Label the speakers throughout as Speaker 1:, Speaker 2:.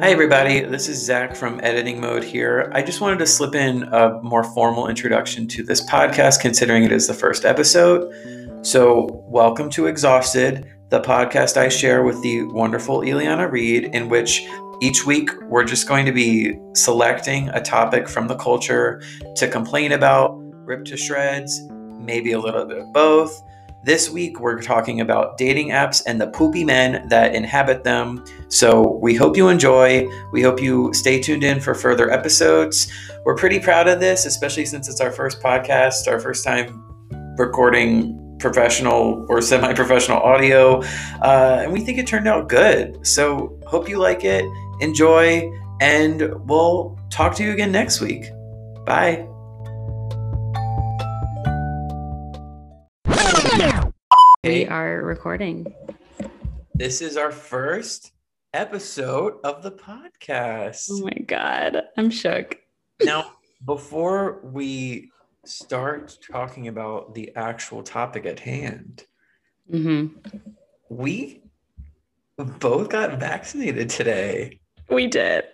Speaker 1: Hi, everybody. This is Zach from Editing Mode here. I just wanted to slip in a more formal introduction to this podcast, considering it is the first episode. So, welcome to Exhausted, the podcast I share with the wonderful Eliana Reed, in which each week we're just going to be selecting a topic from the culture to complain about, rip to shreds, maybe a little bit of both. This week, we're talking about dating apps and the poopy men that inhabit them. So, we hope you enjoy. We hope you stay tuned in for further episodes. We're pretty proud of this, especially since it's our first podcast, our first time recording professional or semi professional audio. Uh, and we think it turned out good. So, hope you like it, enjoy, and we'll talk to you again next week. Bye.
Speaker 2: We are recording.
Speaker 1: This is our first episode of the podcast.
Speaker 2: Oh my God. I'm shook.
Speaker 1: Now, before we start talking about the actual topic at hand,
Speaker 2: Mm-hmm.
Speaker 1: we both got vaccinated today.
Speaker 2: We did.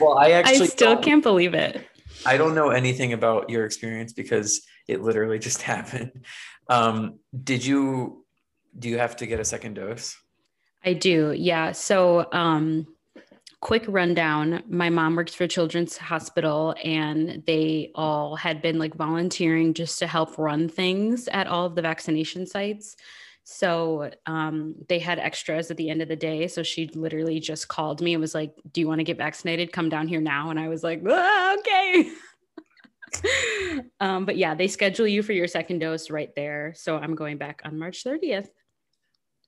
Speaker 1: Well, I
Speaker 2: I
Speaker 1: actually
Speaker 2: still can't believe it.
Speaker 1: I don't know anything about your experience because it literally just happened. Um, did you do you have to get a second dose?
Speaker 2: I do. Yeah. So, um, quick rundown. My mom works for children's hospital and they all had been like volunteering just to help run things at all of the vaccination sites. So um, they had extras at the end of the day. So she literally just called me and was like do you want to get vaccinated? Come down here now. And i was like "Ah, okay. Um, but yeah they schedule you for your second dose right there. So i'm going back on march 30th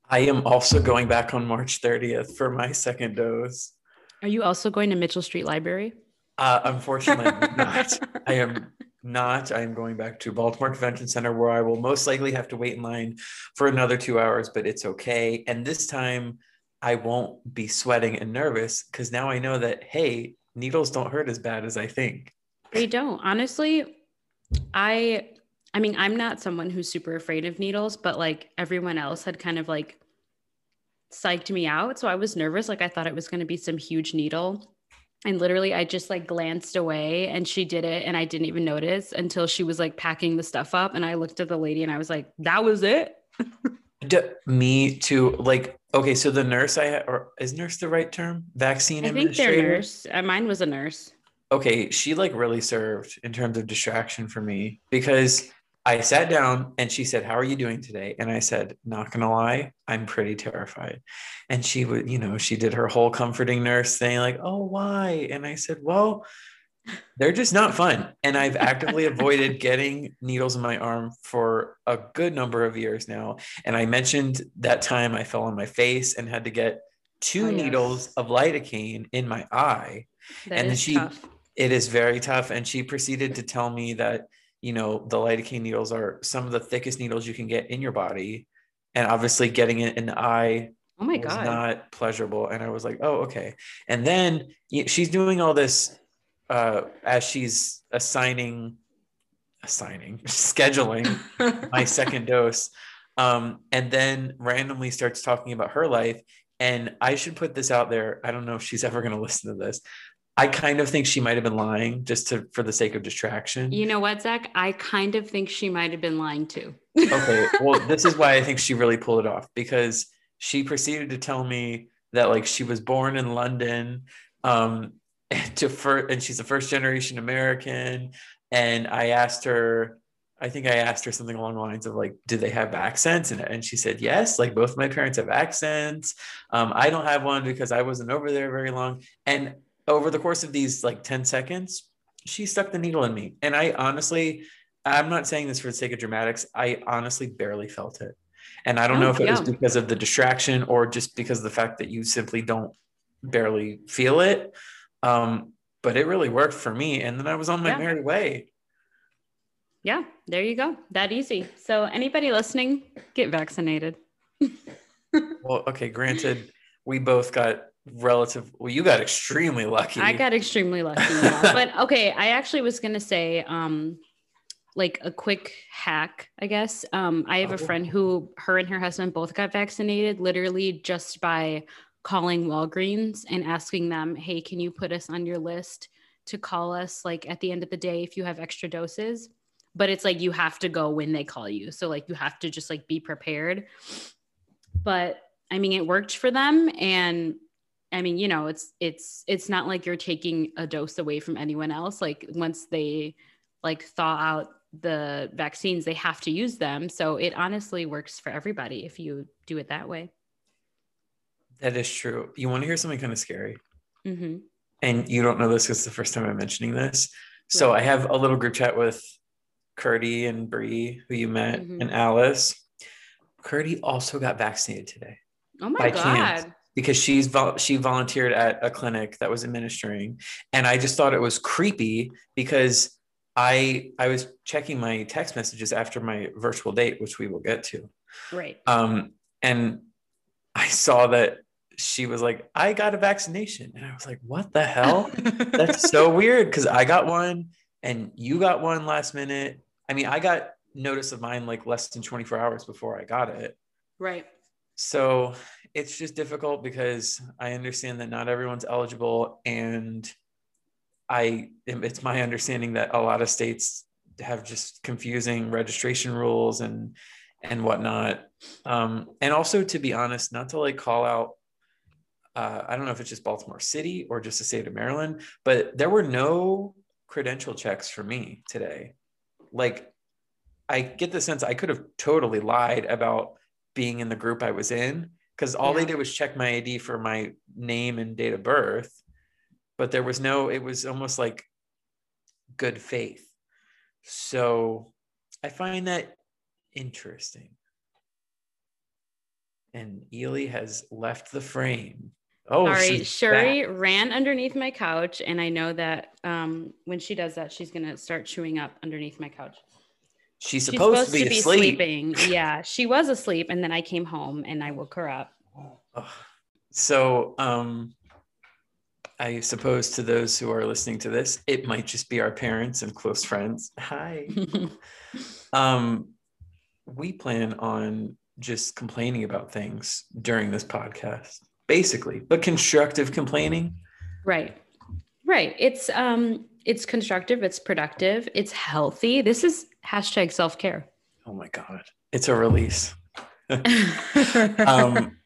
Speaker 1: I am also going back on March 30th for my second dose.
Speaker 2: are you also going to mitchell street library
Speaker 1: Uh, unfortunately, not. I am not. I am going back to Baltimore Convention Center where I will most likely have to wait in line for another two hours, but it's okay. And this time I won't be sweating and nervous because now I know that, hey, needles don't hurt as bad as I think.
Speaker 2: They don't. Honestly, I I mean, I'm not someone who's super afraid of needles, but like everyone else had kind of like psyched me out. So I was nervous. Like I thought it was going to be some huge needle. And literally, I just like glanced away and she did it. And I didn't even notice until she was like packing the stuff up. And I looked at the lady and I was like, that was it.
Speaker 1: D- me too. Like, okay, so the nurse I ha- or is nurse the right term? Vaccine
Speaker 2: I think
Speaker 1: administrator?
Speaker 2: nurse, uh, mine was a nurse.
Speaker 1: okay, she like really served in terms of distraction for me because I sat down and she said, How are you doing today? And I said, Not gonna lie, I'm pretty terrified. And she would, you know, she did her whole comforting nurse thing, like, Oh, why? And I said, Well, they're just not fun. And I've actively avoided getting needles in my arm for a good number of years now. And I mentioned that time I fell on my face and had to get two
Speaker 2: Oh, yes.
Speaker 1: needles of lidocaine in my eye
Speaker 2: That
Speaker 1: And then she-
Speaker 2: tough.
Speaker 1: it is very tough. And she proceeded to tell me that, you know, the lidocaine needles are some of the thickest needles you can get in your body. And obviously getting it in the eye
Speaker 2: Oh my God.
Speaker 1: not pleasurable. And I was like, oh, okay. And then she's doing all this uh, as she's assigning, assigning, scheduling my second dose. Um, and then randomly starts talking about her life. And I should put this out there. I don't know if she's ever going to listen to this. I kind of think she might have been lying just to for the sake of distraction.
Speaker 2: You know what, Zach? I kind of think she might have been lying too.
Speaker 1: okay, well, this is why I think she really pulled it off because she proceeded to tell me that like she was born in London, um, to fir- and she's a first generation American. And I asked her, I think I asked her something along the lines of like, do they have accents? And, and she said, yes, like both my parents have accents. Um, I don't have one because I wasn't over there very long. And over the course of these like 10 seconds, she stuck the needle in me. And I honestly, I'm not saying this for the sake of dramatics. I honestly barely felt it. And I don't know
Speaker 2: Oh,
Speaker 1: if it was because of the distraction or just because of the fact that you simply don't barely feel it. Um, but it really worked for me. And then I was on my
Speaker 2: Yeah.
Speaker 1: merry way.
Speaker 2: Yeah, there you go. That easy. So anybody listening, get vaccinated.
Speaker 1: Well, okay, granted, we both got relative, well, you got extremely lucky.
Speaker 2: I got extremely lucky. yeah. but okay, I actually was gonna say, um, like a quick hack, I guess. Um, I have
Speaker 1: Oh.
Speaker 2: a friend who her and her husband both got vaccinated literally just by calling Walgreens and asking them, "Hey, can you put us on your list to call us like at the end of the day if you have extra doses?" But it's like you have to go when they call you. So like you have to just like be prepared. But I mean, it worked for them and I mean, you know, it's it's it's not like you're taking a dose away from anyone else. Like once they like thaw out the vaccines, they have to use them. So it honestly works for everybody if you do it that way.
Speaker 1: That is true. You want to hear something kind of scary?
Speaker 2: Mm-hmm.
Speaker 1: And you don't know this because it's the first time I'm mentioning this. So right. I have a little group chat with Curdy and Bree, who you met, mm-hmm. and Alice. Curdy also got vaccinated today.
Speaker 2: Oh my god! Chance
Speaker 1: because she's she volunteered at a clinic that was administering. And i just thought it was creepy because i i was checking my text messages after my virtual date which we will get to.
Speaker 2: Right.
Speaker 1: Um and i saw that she was like i got a vaccination. And i was like what the hell? That's so weird because i got one and you got one last minute. I mean i got notice of mine like less than 24 hours before i got it.
Speaker 2: Right
Speaker 1: so it's just difficult because I understand that not everyone's eligible, and I it's my understanding that a lot of states have just confusing registration rules and and whatnot. Um, and also, to be honest, not to like call out. Uh, I don't know if it's just Baltimore City or just the state of Maryland, but there were no credential checks for me today. Like, I get the sense I could have totally lied about being in the group I was in because all yeah. they did was check my ID for my name and date of birth, but there was no, it was almost like good faith. So I find that interesting. And Ely has left the frame.
Speaker 2: Oh, sorry. Shuri back. ran underneath my couch, and I know that um, when she does that, she's gonna start chewing up underneath my couch.
Speaker 1: She's supposed, supposed to, be, to be
Speaker 2: sleeping. Yeah, she was asleep, and then I came home and I woke her up.
Speaker 1: So, um, I suppose to those who are listening to this, it might just be our parents and close friends. Hi. um, we plan on just complaining about things during this podcast, basically, but constructive complaining.
Speaker 2: Right. Right. It's um it's constructive, it's productive, it's healthy. This is hashtag self-care.
Speaker 1: Oh my God. It's a release. um,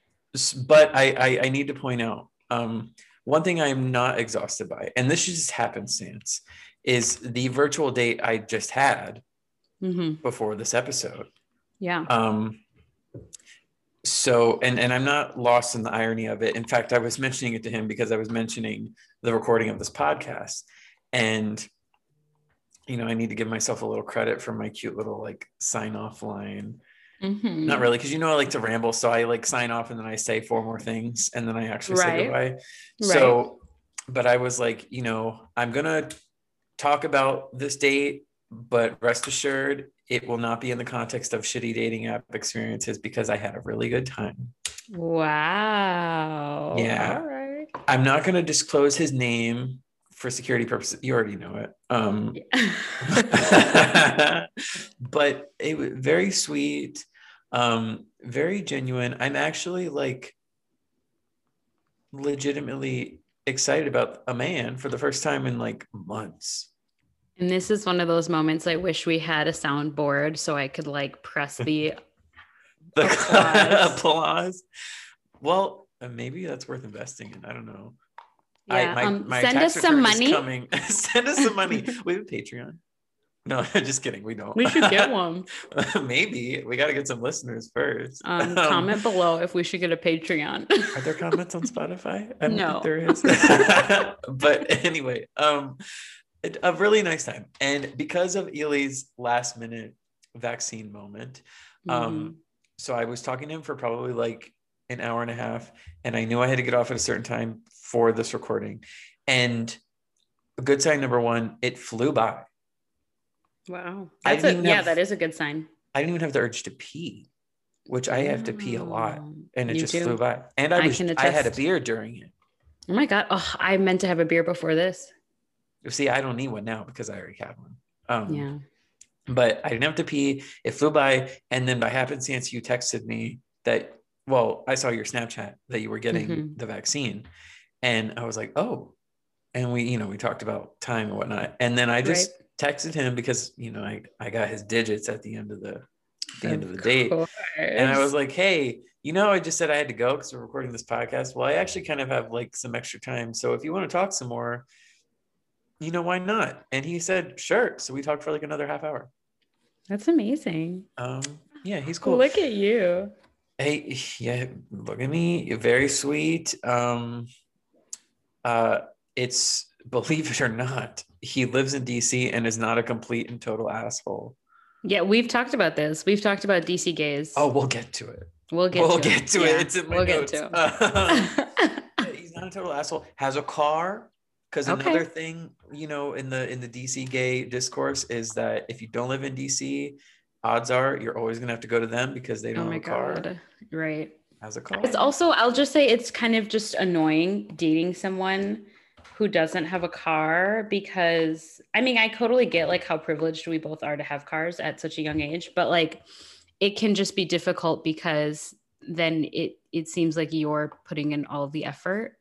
Speaker 1: but I, I, I need to point out um, one thing I'm not exhausted by, and this is just happenstance, is the virtual date I just had mm-hmm. before this episode.
Speaker 2: Yeah.
Speaker 1: Um, so and and i'm not lost in the irony of it in fact i was mentioning it to him because i was mentioning the recording of this podcast and you know i need to give myself a little credit for my cute little like sign off line mm-hmm. not really because you know i like to ramble so i like sign off and then i say four more things and then i actually right. say goodbye right. so but i was like you know i'm gonna talk about this date but rest assured it will not be in the context of shitty dating app experiences because i had a really good time
Speaker 2: wow
Speaker 1: yeah All right. i'm not going to disclose his name for security purposes. You already know it. Um, yeah. but it was very sweet, um, very genuine. I'm actually like legitimately excited about a man for the first time in like months.
Speaker 2: And this is one of those moments I wish we had a soundboard so I could like press the,
Speaker 1: the applause. applause. Well, maybe that's worth investing in. I don't know.
Speaker 2: Yeah. I, my, um, my send us some money.
Speaker 1: Coming. send us some money. We have a Patreon. No, just kidding. We don't.
Speaker 2: We should get one.
Speaker 1: Maybe we got to get some listeners first.
Speaker 2: Um, comment below if we should get a Patreon.
Speaker 1: are there comments on Spotify? I
Speaker 2: don't no.
Speaker 1: think there is. but anyway, um, a really nice time, and because of Ely's last minute vaccine moment, um, mm-hmm. so I was talking to him for probably like an hour and a half, and I knew I had to get off at a certain time for this recording. And a good sign number one, it flew by.
Speaker 2: Wow. That's a, yeah, have, that is a good sign.
Speaker 1: I didn't even have the urge to pee, which I have to pee a lot. And it just flew by. And I was I, I had a beer during it.
Speaker 2: Oh my God. Oh, I meant to have a beer before this.
Speaker 1: See, I don't need one now because I already have one. Um,
Speaker 2: yeah.
Speaker 1: But I didn't have to pee. It flew by. And then by happenstance, you texted me that well, I saw your Snapchat that you were getting
Speaker 2: Mhm.
Speaker 1: the vaccine, and I was like, oh, and we, you know, we talked about time and whatnot, and then I just texted him because you know I I got his digits at the end of the the end of the date, and I was like, hey, you know, I just said I had to go because we're recording this podcast. Well, I actually kind of have like some extra time, so if you want to talk some more, you know, why not? And he said, sure. So we talked for like another half hour.
Speaker 2: That's amazing.
Speaker 1: Um, yeah, he's cool.
Speaker 2: Look at you.
Speaker 1: Hey, yeah, look at me. You're very sweet. Um, uh, it's believe it or not, he lives in DC and is not a complete and total asshole.
Speaker 2: Yeah, we've talked about this. We've talked about DC gays.
Speaker 1: Oh, we'll get to it.
Speaker 2: we'll get
Speaker 1: we'll
Speaker 2: to
Speaker 1: get
Speaker 2: it.
Speaker 1: to
Speaker 2: Yeah,
Speaker 1: it. It's in my
Speaker 2: we'll
Speaker 1: notes.
Speaker 2: get to it.
Speaker 1: he's not a total asshole. Has a car. Because
Speaker 2: Okay.
Speaker 1: another thing, you know, in the in the DC gay discourse is that if you don't live in DC, odds are you're always gonna have to go to them because they
Speaker 2: oh
Speaker 1: don't
Speaker 2: my
Speaker 1: have a car.
Speaker 2: Right.
Speaker 1: Has a car.
Speaker 2: It's also, I'll just say it's kind of just annoying dating someone who doesn't have a car because I mean, I totally get like how privileged we both are to have cars at such a young age, but like it can just be difficult because then it it seems like you're putting in all the effort.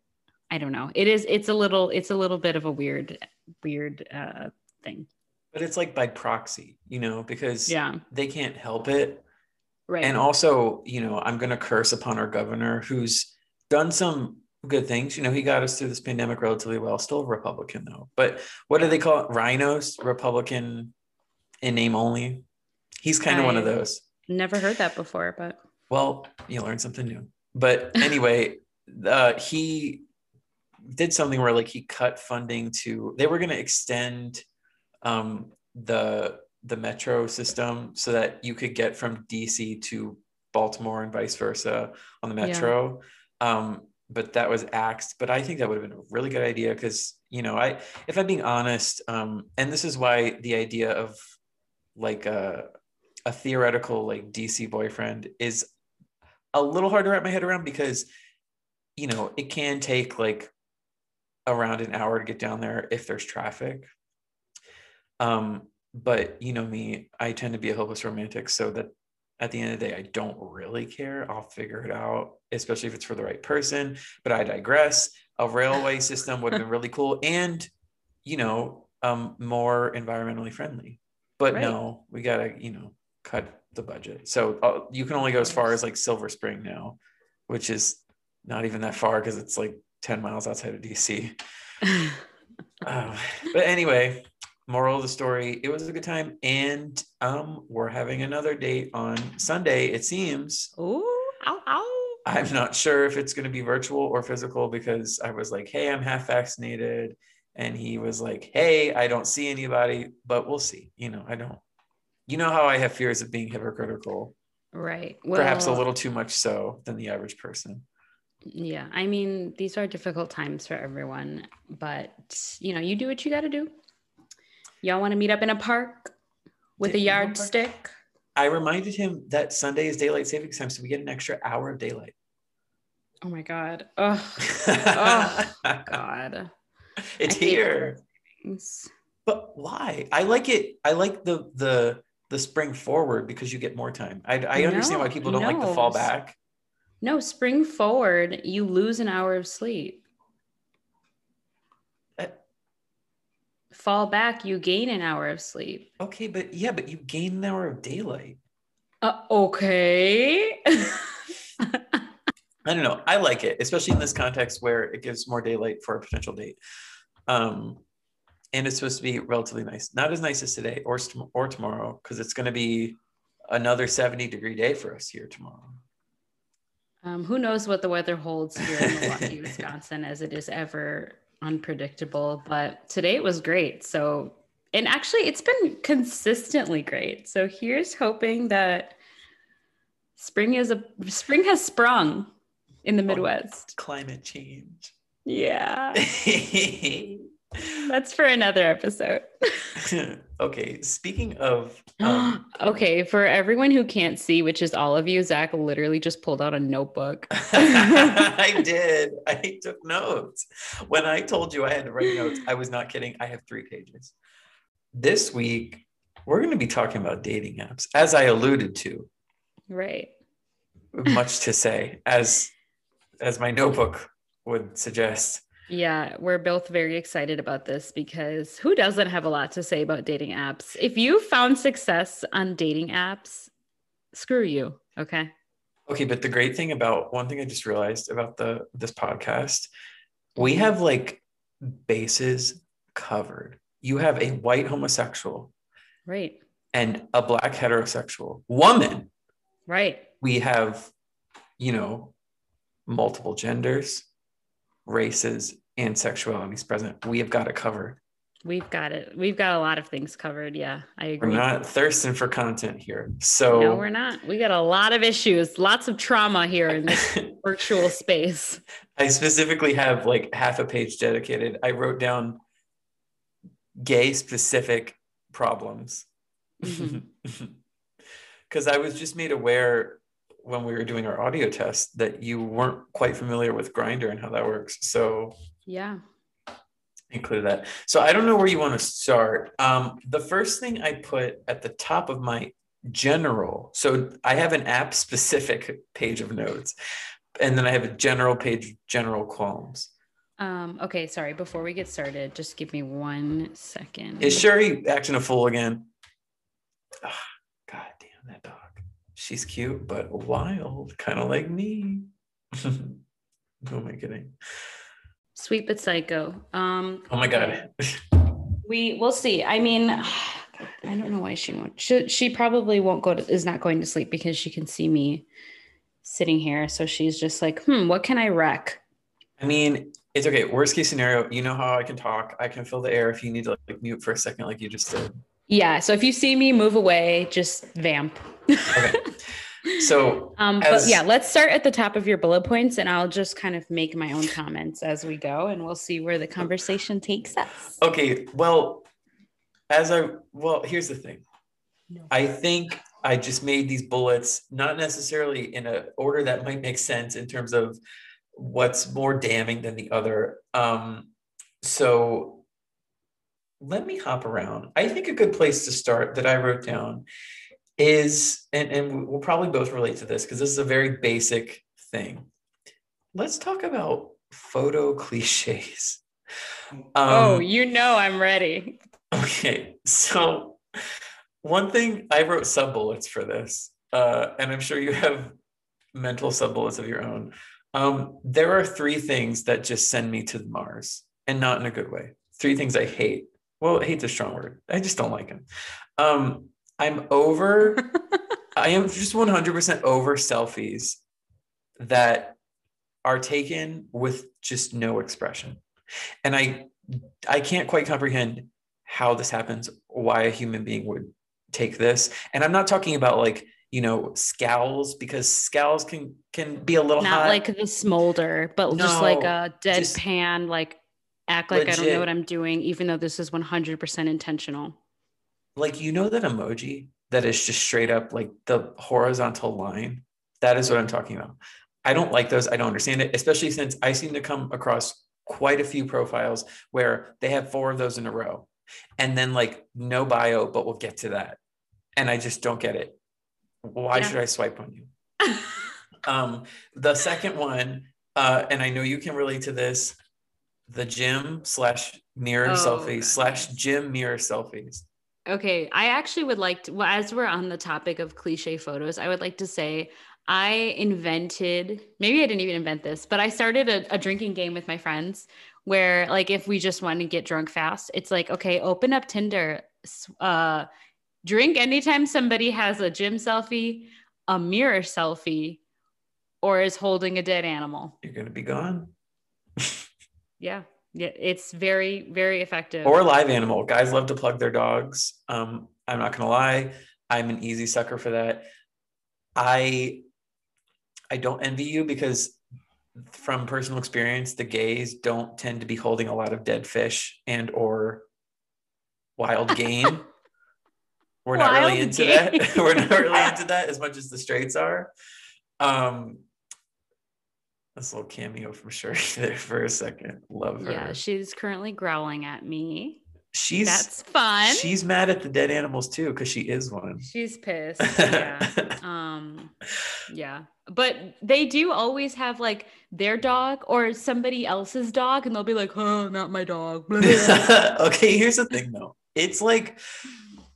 Speaker 2: I don't know. It is it's a little it's a little bit of a weird weird uh thing.
Speaker 1: but it's like by proxy, you know, because
Speaker 2: Yeah.
Speaker 1: they can't help it.
Speaker 2: Right.
Speaker 1: And also, you know, I'm going to curse upon our governor who's done some good things. You know, he got us through this pandemic relatively well, still a Republican though. But what do they call it? Rhinos, Republican in name only. He's kind of one of those.
Speaker 2: Never heard that before, but
Speaker 1: Well, you learn something new. But anyway, uh, he did something where like he cut funding to they were going to extend um, the the metro system so that you could get from DC to Baltimore and vice versa on the
Speaker 2: Yeah.
Speaker 1: metro. Um, but that was axed. But I think that would have been a really good idea because you know I if I'm being honest, um, and this is why the idea of like a a theoretical like DC boyfriend is a little hard to wrap my head around because you know it can take like around an hour to get down there if there's traffic um but you know me i tend to be a hopeless romantic so that at the end of the day i don't really care. I'll figure it out especially if it's for the right person but i digress. A railway system would have been really cool and you know um more environmentally friendly. But
Speaker 2: Right.
Speaker 1: no we gotta you know cut the budget. So uh, you can only go as far as like silver spring now which is not even that far because it's like 10 miles outside of dc um, but anyway moral of the story it was a good time and um we're having another date on sunday it seems
Speaker 2: Ooh, ow, ow.
Speaker 1: i'm not sure if it's going to be virtual or physical because i was like hey i'm half vaccinated and he was like hey i don't see anybody but we'll see you know i don't you know how i have fears of being hypocritical
Speaker 2: Right. Well,
Speaker 1: perhaps a little too much so than the average person
Speaker 2: Yeah. I mean, these are difficult times for everyone, but you know, you do what you got to do. Y'all want to meet up in a park with a
Speaker 1: want park?
Speaker 2: yardstick?
Speaker 1: i reminded him that sunday is daylight savings time so we get an extra hour of daylight
Speaker 2: Oh my God. Oh, Oh, God.
Speaker 1: it's here but why i like it i like the the the spring forward because you get more time i, I understand why people don't like the
Speaker 2: no.
Speaker 1: fall back
Speaker 2: No, spring forward, you lose an hour of sleep. Fall back, you gain an hour of sleep.
Speaker 1: okay but yeah but you gain an hour of daylight
Speaker 2: Uh, okay.
Speaker 1: i don't know i like it especially in this context where it gives more daylight for a potential date um and it's supposed to be relatively nice not as nice as today or or tomorrow because it's going to be another 70 degree day for us here tomorrow
Speaker 2: Um, who knows what the weather holds here in Milwaukee, Wisconsin, as it is ever unpredictable. But today it was great. So, and actually, it's been consistently great. So here's hoping that spring is a spring has sprung in the oh, Midwest.
Speaker 1: climate change
Speaker 2: Yeah, that's for another episode.
Speaker 1: okay speaking of um,
Speaker 2: okay, for everyone who can't see, which is all of you, Zach literally just pulled out a notebook.
Speaker 1: I did. I took notes. When I told you I had to write notes, I was not kidding. I have three pages. This week, we're going to be talking about dating apps, as I alluded to.
Speaker 2: Right.
Speaker 1: much to say, as as my notebook would suggest.
Speaker 2: Yeah, we're both very excited about this because who doesn't have a lot to say about dating apps? If you found success on dating apps, screw you. Okay.
Speaker 1: Okay, but the great thing about one thing I just realized about the this podcast, we have like bases covered. You have a white homosexual,
Speaker 2: right,
Speaker 1: and a black heterosexual woman,
Speaker 2: right.
Speaker 1: We have, you know, multiple genders, races, and sexualities present. We have got it covered.
Speaker 2: We've got it. We've got a lot of things covered. Yeah, I agree.
Speaker 1: We're not thirsting for content here. So
Speaker 2: no, we're not. We got a lot of issues, lots of trauma here in this virtual space.
Speaker 1: I specifically have like half a page dedicated. I wrote down gay specific problems. Because mm-hmm. I was just made aware when we were doing our audio test that you weren't quite familiar with Grindr and how that works. So
Speaker 2: yeah,
Speaker 1: include that. So I don't know where you want to start. Um, the first thing I put at the top of my general, so I have an app specific page of notes, and then I have a general page, general qualms.
Speaker 2: Um, okay, sorry. Before we get started, just give me one second.
Speaker 1: Is Sherry acting a fool again? Oh, God damn that dog. She's cute, but wild, kind of like me. Who am I kidding?
Speaker 2: Sweet but psycho. Um,
Speaker 1: oh my god.
Speaker 2: we we'll see. I mean, I don't know why she won't. She, she probably won't go to is not going to sleep because she can see me sitting here. So she's just like, hmm, what can I wreck?
Speaker 1: I mean, it's okay. Worst case scenario, you know how I can talk. I can fill the air if you need to like mute for a second, like you just did.
Speaker 2: Yeah. So if you see me move away, just vamp. okay.
Speaker 1: So,
Speaker 2: um, as, but yeah, let's start at the top of your bullet points, and I'll just kind of make my own comments as we go, and we'll see where the conversation takes us.
Speaker 1: Okay. Well, as I well, here's the thing. No. I think I just made these bullets not necessarily in an order that might make sense in terms of what's more damning than the other. Um, so let me hop around. I think a good place to start that I wrote down is, and, and we'll probably both relate to this because this is a very basic thing. Let's talk about photo cliches.
Speaker 2: Um, oh, you know I'm ready.
Speaker 1: Okay, so one thing I wrote sub bullets for this, uh, and I'm sure you have mental sub bullets of your own. Um, there are three things that just send me to Mars, and not in a good way. Three things I hate. Well, hate's a strong word. I just don't like them. Um, I'm over, I am just 100% over selfies that are taken with just no expression. And I, I can't quite comprehend how this happens, why a human being would take this. And I'm not talking about like, you know, scowls because scowls can can be a little
Speaker 2: not hot. like the smolder, but no, just like a deadpan, like act like legit. I don't know what I'm doing, even though this is 100% intentional
Speaker 1: like you know that emoji that is just straight up like the horizontal line? That is what i'm talking about. I don't like those. I don't understand it especially since i seem to come across quite a few profiles where they have four of those in a row and then like no bio but we'll get to that. And i just don't get it. Why yeah. should i swipe on you? Um the second one uh and i know you can relate to this the gym slash mirror oh, selfies slash gym mirror selfies
Speaker 2: Okay, I actually would like to, well, as we're on the topic of cliche photos, I would like to say I invented, maybe I didn't even invent this, but I started a, a drinking game with my friends where, like, if we just want to get drunk fast, it's like, okay, open up Tinder, uh, drink anytime somebody has a gym selfie, a mirror selfie, or is holding a dead animal.
Speaker 1: You're going to be gone.
Speaker 2: yeah. Yeah, it's very, very effective.
Speaker 1: Or live animal. Guys love to plug their dogs. Um, I'm not gonna lie, I'm an easy sucker for that. I I don't envy you because from personal experience, the gays don't tend to be holding a lot of dead fish and or wild game. We're not really into game. that. We're not really into that as much as the straights are. Um, this little cameo from Sherry there for a second. Love her.
Speaker 2: Yeah, she's currently growling at me.
Speaker 1: she's
Speaker 2: That's fun.
Speaker 1: she's mad at the dead animals too because she is one.
Speaker 2: She's pissed. Yeah. um yeah. But they do always have like their dog or somebody else's dog and they'll be like, "Oh, not my dog."
Speaker 1: Okay, here's the thing though. It's like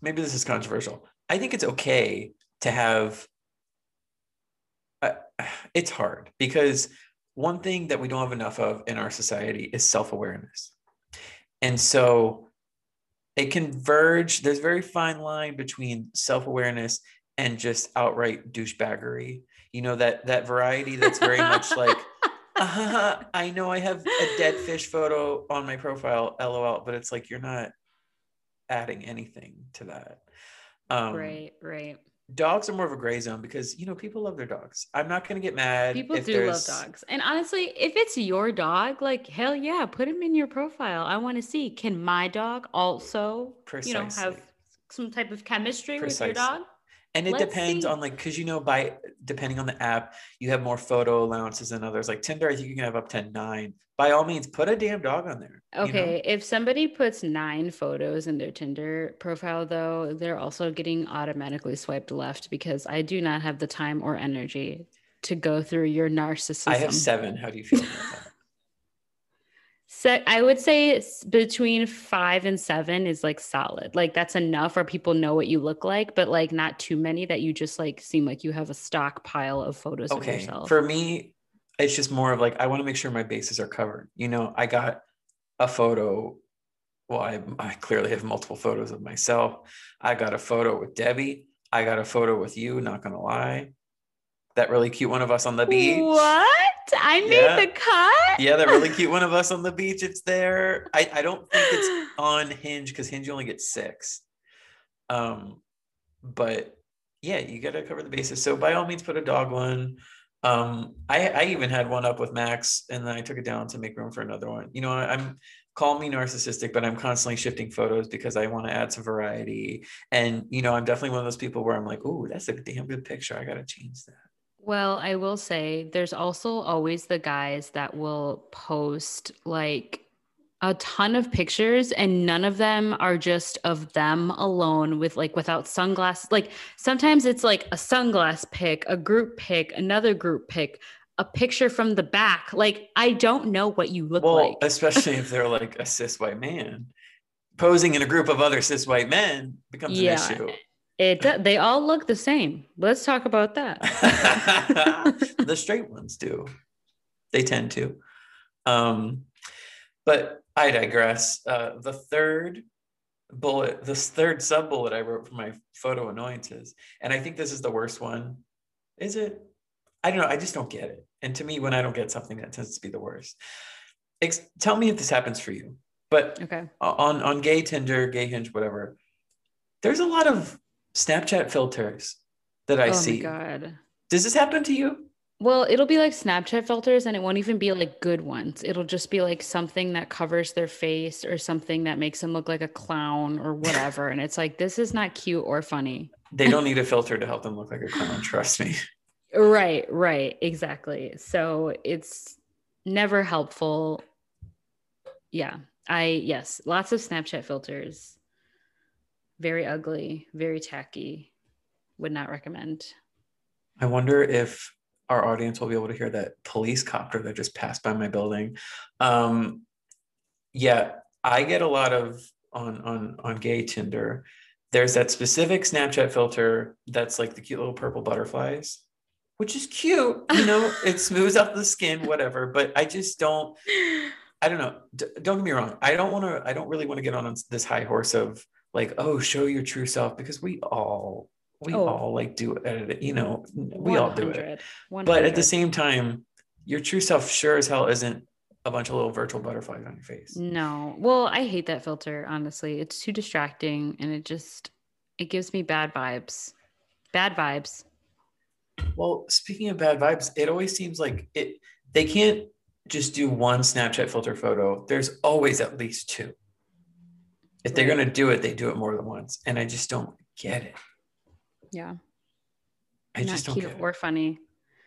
Speaker 1: maybe this is controversial. I think it's okay to have. Uh, it's hard because one thing that we don't have enough of in our society is self awareness. And so it can verge, there's a very fine line between self awareness and just outright douchebaggery. You know, that that variety that's very much like, uh, I know I have a dead fish photo on my profile, lol, but it's like you're not adding anything to that. Um,
Speaker 2: right, right.
Speaker 1: Dogs are more of a gray zone because you know people love their dogs. I'm not going to get mad.
Speaker 2: People
Speaker 1: if
Speaker 2: do love dogs. And honestly, if it's your dog, like hell yeah, put him in your profile. I want to see can my dog also, you know, have some type of chemistry with your dog?
Speaker 1: And it
Speaker 2: Let's
Speaker 1: depends
Speaker 2: see.
Speaker 1: on like because you know by depending on the app you have more photo allowances than others like tinder i think you can have up to nine by all means put a damn dog on there you know?
Speaker 2: Okay, if somebody puts nine photos in their Tinder profile, though, they're also getting automatically swiped left because I do not have the time or energy to go through your narcissism.
Speaker 1: i have seven how do you feel about that
Speaker 2: Se- I would say between five and seven is like solid. Like that's enough where people know what you look like, but like not too many that you just like seem like you have a stockpile of photos of
Speaker 1: okay.
Speaker 2: yourself.
Speaker 1: for me it's just more of like i want to make sure my bases are covered. You know i got a photo well I, I clearly have multiple photos of myself. I got a photo with debbie. I got a photo with you not gonna lie that really cute one of us on the beach.
Speaker 2: What? I made
Speaker 1: Yeah.
Speaker 2: the cut.
Speaker 1: yeah that really cute one of us on the beach it's there. I, I don't think it's on hinge because hinge only gets six. Um but yeah you gotta cover the bases. So by all means put a dog one. Um i i even had one up with max and then i took it down to make room for another one. You know I- i'm call me narcissistic but i'm constantly shifting photos because i want to add some variety. And you know i'm definitely one of those people where i'm like oh that's a damn good picture. I gotta change that
Speaker 2: Well, I will say there's also always the guys that will post like a ton of pictures and none of them are just of them alone with like without sunglasses. Like sometimes it's like a sunglass pic, a group pic, another group pic, a picture from the back. Like I don't know what you look
Speaker 1: well
Speaker 2: like.
Speaker 1: especially if they're like a cis white man posing in a group of other cis white men becomes
Speaker 2: Yeah.
Speaker 1: an issue
Speaker 2: It do- they all look the same. Let's talk about that.
Speaker 1: the straight ones do. They tend to. Um but i digress. Uh the third bullet this third sub bullet i wrote for my photo annoyances and i think this is the worst one. Is it? I don't know. I just don't get it. And to me when i don't get something that tends to be the worst. Ex- tell me if this happens for you but
Speaker 2: Okay.
Speaker 1: on on gay tinder gay hinge whatever there's a lot of snapchat filters that i
Speaker 2: oh
Speaker 1: see.
Speaker 2: oh see my god.
Speaker 1: does this happen to you
Speaker 2: Well, it'll be like Snapchat filters and it won't even be like good ones. It'll just be like something that covers their face or something that makes them look like a clown or whatever. and it's like, this is not cute or funny.
Speaker 1: they don't need a filter to help them look like a clown trust me
Speaker 2: Right, right. Exactly. So it's never helpful. Yeah. I, yes, lots of Snapchat filters. Very ugly, very tacky. Would not recommend.
Speaker 1: i wonder if our audience will be able to hear that police copter that just passed by my building um yeah i get a lot of on on on gay tinder there's that specific snapchat filter that's like the cute little purple butterflies which is cute you know it smooths out the skin whatever but i just don't I don't know. D- don't get me wrong. I don't want to. I don't really want to get on this high horse of like, oh, show your true self because we all, we
Speaker 2: Oh.
Speaker 1: all like do edit it. You know, we all do it.
Speaker 2: 100,
Speaker 1: But at the same time, your true self sure as hell isn't a bunch of little virtual butterflies on your face.
Speaker 2: No. Well, I hate that filter, honestly. It's too distracting and it just it gives me bad vibes. Bad vibes.
Speaker 1: Well, speaking of bad vibes, it always seems like it. They can't just do one Snapchat filter photo. There's always at least two. If they're gonna do it, they do it more than once, and I just don't get it.
Speaker 2: Yeah.
Speaker 1: I
Speaker 2: Not
Speaker 1: just don't
Speaker 2: cute or funny.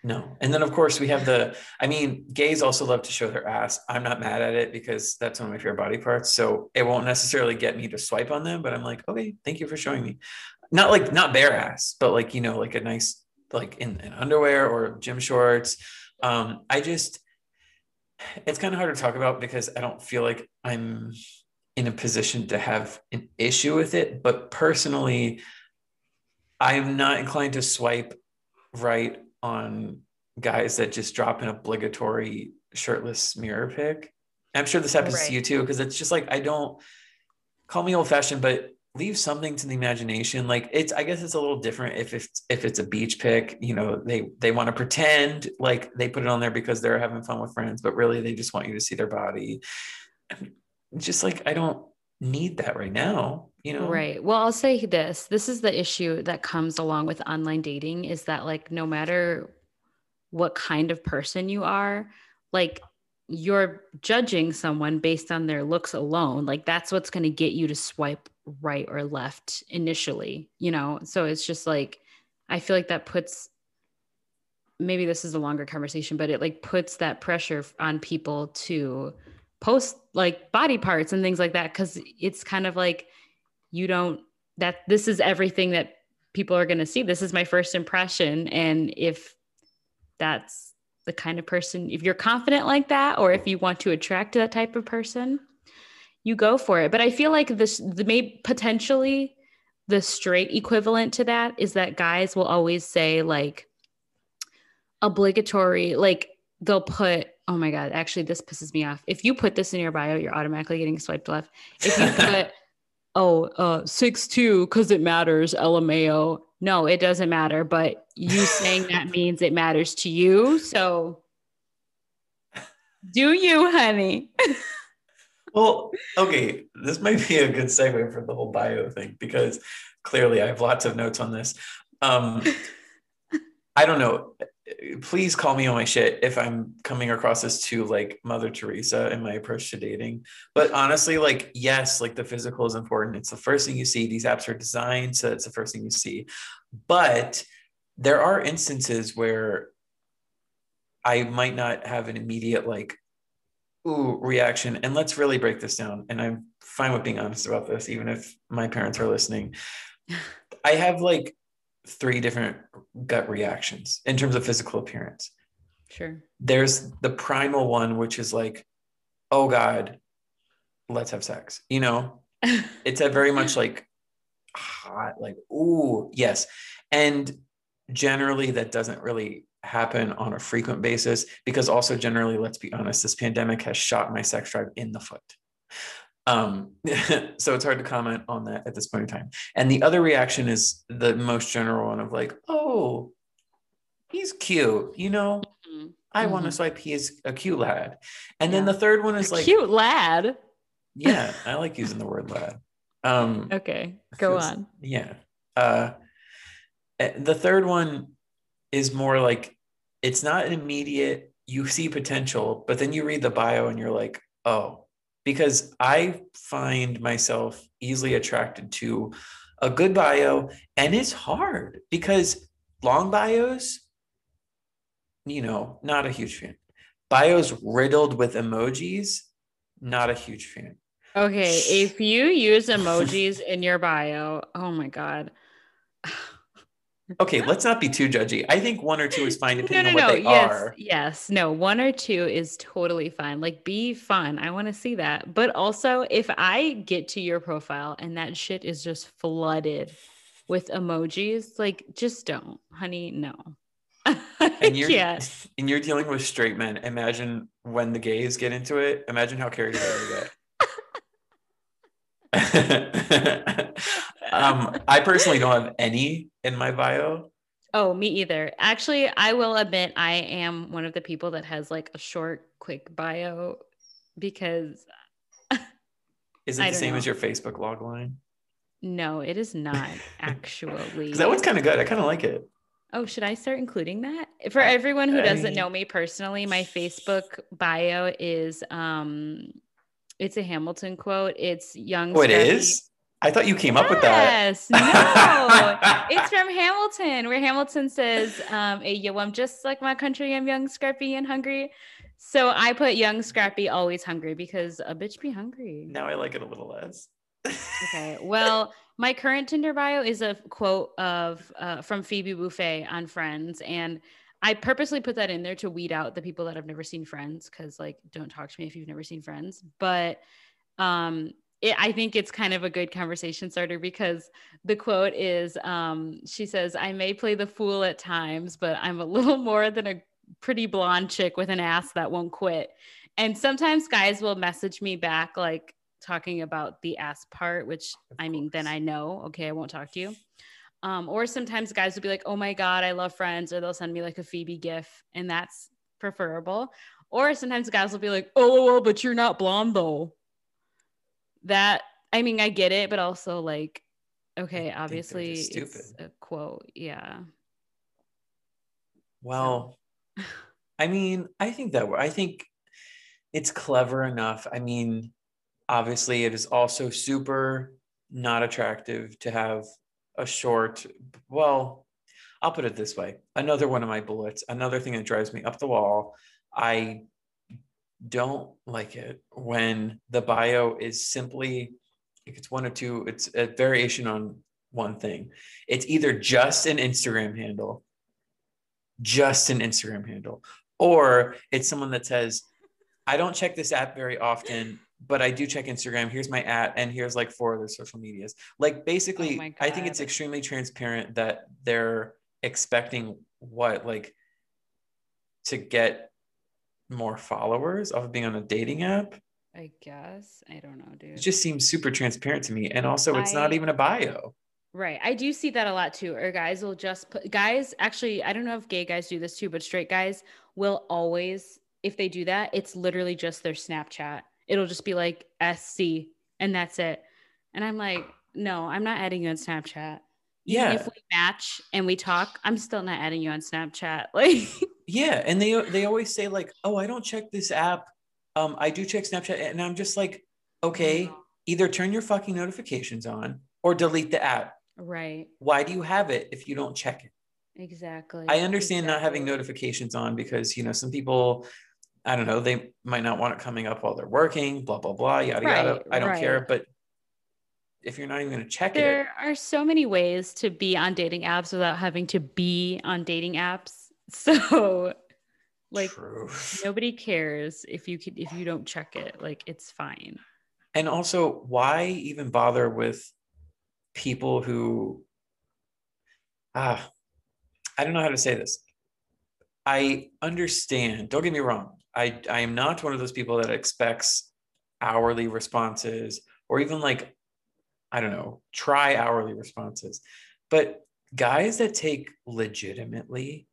Speaker 1: No. And then of course we have the I mean, gays also love to show their ass. I'm not mad at it because that's one of my favorite body parts. So it won't necessarily get me to swipe on them, but I'm like, okay, thank you for showing me. Not like not bare ass, but like, you know, like a nice like in, in underwear or gym shorts. Um, I just it's kind of hard to talk about because I don't feel like I'm in a position to have an issue with it. But personally, I'm not inclined to swipe right on guys that just drop an obligatory shirtless mirror pic. I'm sure this happens right. to you too, because it's just like I don't call me old fashioned, but leave something to the imagination. Like it's, I guess it's a little different if it's if it's a beach pic. You know, they they want to pretend like they put it on there because they're having fun with friends, but really they just want you to see their body. Just like I don't need that right now you know?
Speaker 2: Right. Well i'll say this this is the issue that comes along with online dating is that like no matter what kind of person you are like you're judging someone based on their looks alone. Like that's what's going to get you to swipe right or left initially you know? So it's just like i feel like that puts maybe this is a longer conversation but it like puts that pressure on people to post like body parts and things like that because it's kind of like you don't that this is everything that people are going to see. This is my first impression and if that's the kind of person if you're confident like that or if you want to attract that type of person you go for it. But i feel like this the may potentially the straight equivalent to that is that guys will always say like obligatory like they'll put oh my god actually this pisses me off. If you put this in your bio you're automatically getting swiped left. If you put oh uh six two because it matters lmao no it doesn't matter but you saying that means it matters to you so do you honey?
Speaker 1: Well okay this might be a good segue for the whole bio thing because clearly i have lots of notes on this. Um i don't know please call me on my shit if I'm coming across as too like Mother Teresa in my approach to dating. But honestly, like, yes, like the physical is important. It's the first thing you see. These apps are designed so it's the first thing you see. But there are instances where I might not have an immediate like ooh reaction. And let's really break this down. And I'm fine with being honest about this, even if my parents are listening. I have like three different gut reactions in terms of physical appearance.
Speaker 2: Sure.
Speaker 1: There's the primal one, which is like, oh God, let's have sex. You know, it's a very much like hot, like, ooh, yes. And generally that doesn't really happen on a frequent basis because also generally, let's be honest, this pandemic has shot my sex drive in the foot. Um, so it's hard to comment on that at this point in time. And the other reaction is the most general one of like, oh, he's cute, you know. Mm-hmm. I mm-hmm. want to swipe. He is a cute lad. And yeah. then the third one is like
Speaker 2: cute lad.
Speaker 1: yeah, I like using the word lad. Um,
Speaker 2: okay, go on.
Speaker 1: Yeah. Uh, eh, the third one is more like it's not an immediate. You see potential, but then you read the bio and you're like, oh, because I find myself easily attracted to a good bio, and it's hard because long bios, you know, not a huge fan. Bios riddled with emojis, not a huge fan.
Speaker 2: Okay, if you use emojis in your bio, oh my god
Speaker 1: okay, let's not be too judgy. I think one or two is fine depending no, no, on what no. they
Speaker 2: yes,
Speaker 1: are.
Speaker 2: Yes, no, one or two is totally fine. Like, be fun. I want to see that. But also, if I get to your profile and that shit is just flooded with emojis, like, just don't, honey. No.
Speaker 1: and you're and you're dealing with straight men. Imagine when the gays get into it. Imagine how carried away they get. um, I personally don't have any in my bio.
Speaker 2: Oh, me either. Actually, I will admit I am one of the people that has like a short, quick bio because.
Speaker 1: is it the same know. as your Facebook log line?
Speaker 2: No, it is not actually.
Speaker 1: that one's kind of good. I kind of like it.
Speaker 2: Oh, should I start including that? For everyone who doesn't know me personally, my Facebook bio is um it's a Hamilton quote. It's young.
Speaker 1: Oh, it is. I thought you came yes, up with that.
Speaker 2: Yes, no, it's from Hamilton, where Hamilton says, um, hey, "Yo, I'm just like my country. I'm young, scrappy, and hungry." So I put young, scrappy, always hungry because a bitch be hungry.
Speaker 1: Now I like it a little less.
Speaker 2: okay, well, my current Tinder bio is a quote of uh, from Phoebe Buffay on Friends, and I purposely put that in there to weed out the people that have never seen Friends because, like, don't talk to me if you've never seen Friends. But um, it, I think it's kind of a good conversation starter because the quote is um, she says, I may play the fool at times, but I'm a little more than a pretty blonde chick with an ass that won't quit. And sometimes guys will message me back, like talking about the ass part, which I mean, then I know, okay, I won't talk to you. Um, or sometimes guys will be like, oh my God, I love friends, or they'll send me like a Phoebe gif, and that's preferable. Or sometimes guys will be like, oh, well, but you're not blonde though. That, I mean, I get it, but also like, okay, obviously it's a quote. Yeah.
Speaker 1: Well, so. I mean, I think that I think it's clever enough. I mean, obviously, it is also super not attractive to have a short, well, I'll put it this way. Another one of my bullets, another thing that drives me up the wall. I don't like it when the bio is simply if it's one or two, it's a variation on one thing. It's either just an Instagram handle, just an Instagram handle, or it's someone that says, I don't check this app very often but I do check Instagram. Here's my at, and here's like four other social medias. Like basically, oh I think it's extremely transparent that they're expecting what like to get more followers off of being on a dating app.
Speaker 2: I guess I don't know, dude.
Speaker 1: It just seems super transparent to me, and also it's I, not even a bio.
Speaker 2: Right, I do see that a lot too. Or guys will just put guys. Actually, I don't know if gay guys do this too, but straight guys will always, if they do that, it's literally just their Snapchat it'll just be like SC and that's it. And I'm like, no, I'm not adding you on Snapchat.
Speaker 1: Yeah.
Speaker 2: Even if we match and we talk, I'm still not adding you on Snapchat. Like
Speaker 1: Yeah, and they they always say like, "Oh, I don't check this app. Um I do check Snapchat." And I'm just like, "Okay, either turn your fucking notifications on or delete the app."
Speaker 2: Right.
Speaker 1: Why do you have it if you don't check it?
Speaker 2: Exactly.
Speaker 1: I understand exactly. not having notifications on because, you know, some people I don't know, they might not want it coming up while they're working, blah, blah, blah, yada, right, yada. I don't right. care. But if you're not even going to check
Speaker 2: there
Speaker 1: it.
Speaker 2: There are so many ways to be on dating apps without having to be on dating apps. So, like, True. nobody cares if you could, if you don't check it. Like, it's fine.
Speaker 1: And also, why even bother with people who, ah, I don't know how to say this. I understand. Don't get me wrong. I I am not one of those people that expects hourly responses or even like I don't know, try hourly responses. But guys that take legitimately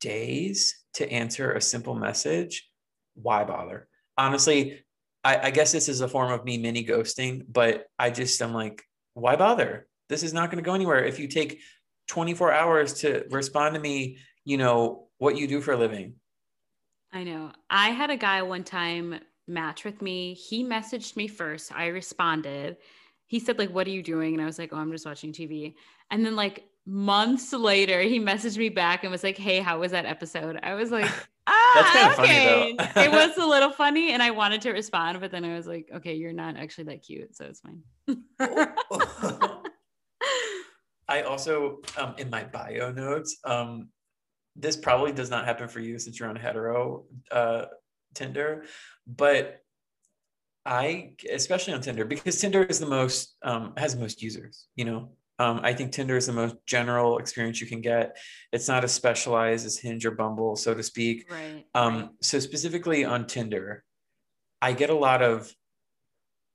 Speaker 1: days to answer a simple message, why bother? Honestly, I, I guess this is a form of me mini ghosting, but I just am like, why bother? This is not going to go anywhere. If you take 24 hours to respond to me, you know, what you do for a living,
Speaker 2: I know. I had a guy one time match with me. He messaged me first. I responded. He said, like, what are you doing? And I was like, oh, I'm just watching TV. And then like months later, he messaged me back and was like, hey, how was that episode? I was like, ah, okay. it was a little funny. And I wanted to respond, but then I was like, okay, you're not actually that cute. So it's fine.
Speaker 1: I also, um, in my bio notes, um, this probably does not happen for you since you're on hetero uh, Tinder, but I, especially on Tinder, because Tinder is the most um, has the most users. You know, um, I think Tinder is the most general experience you can get. It's not as specialized as Hinge or Bumble, so to speak.
Speaker 2: Right.
Speaker 1: Um,
Speaker 2: right.
Speaker 1: So specifically on Tinder, I get a lot of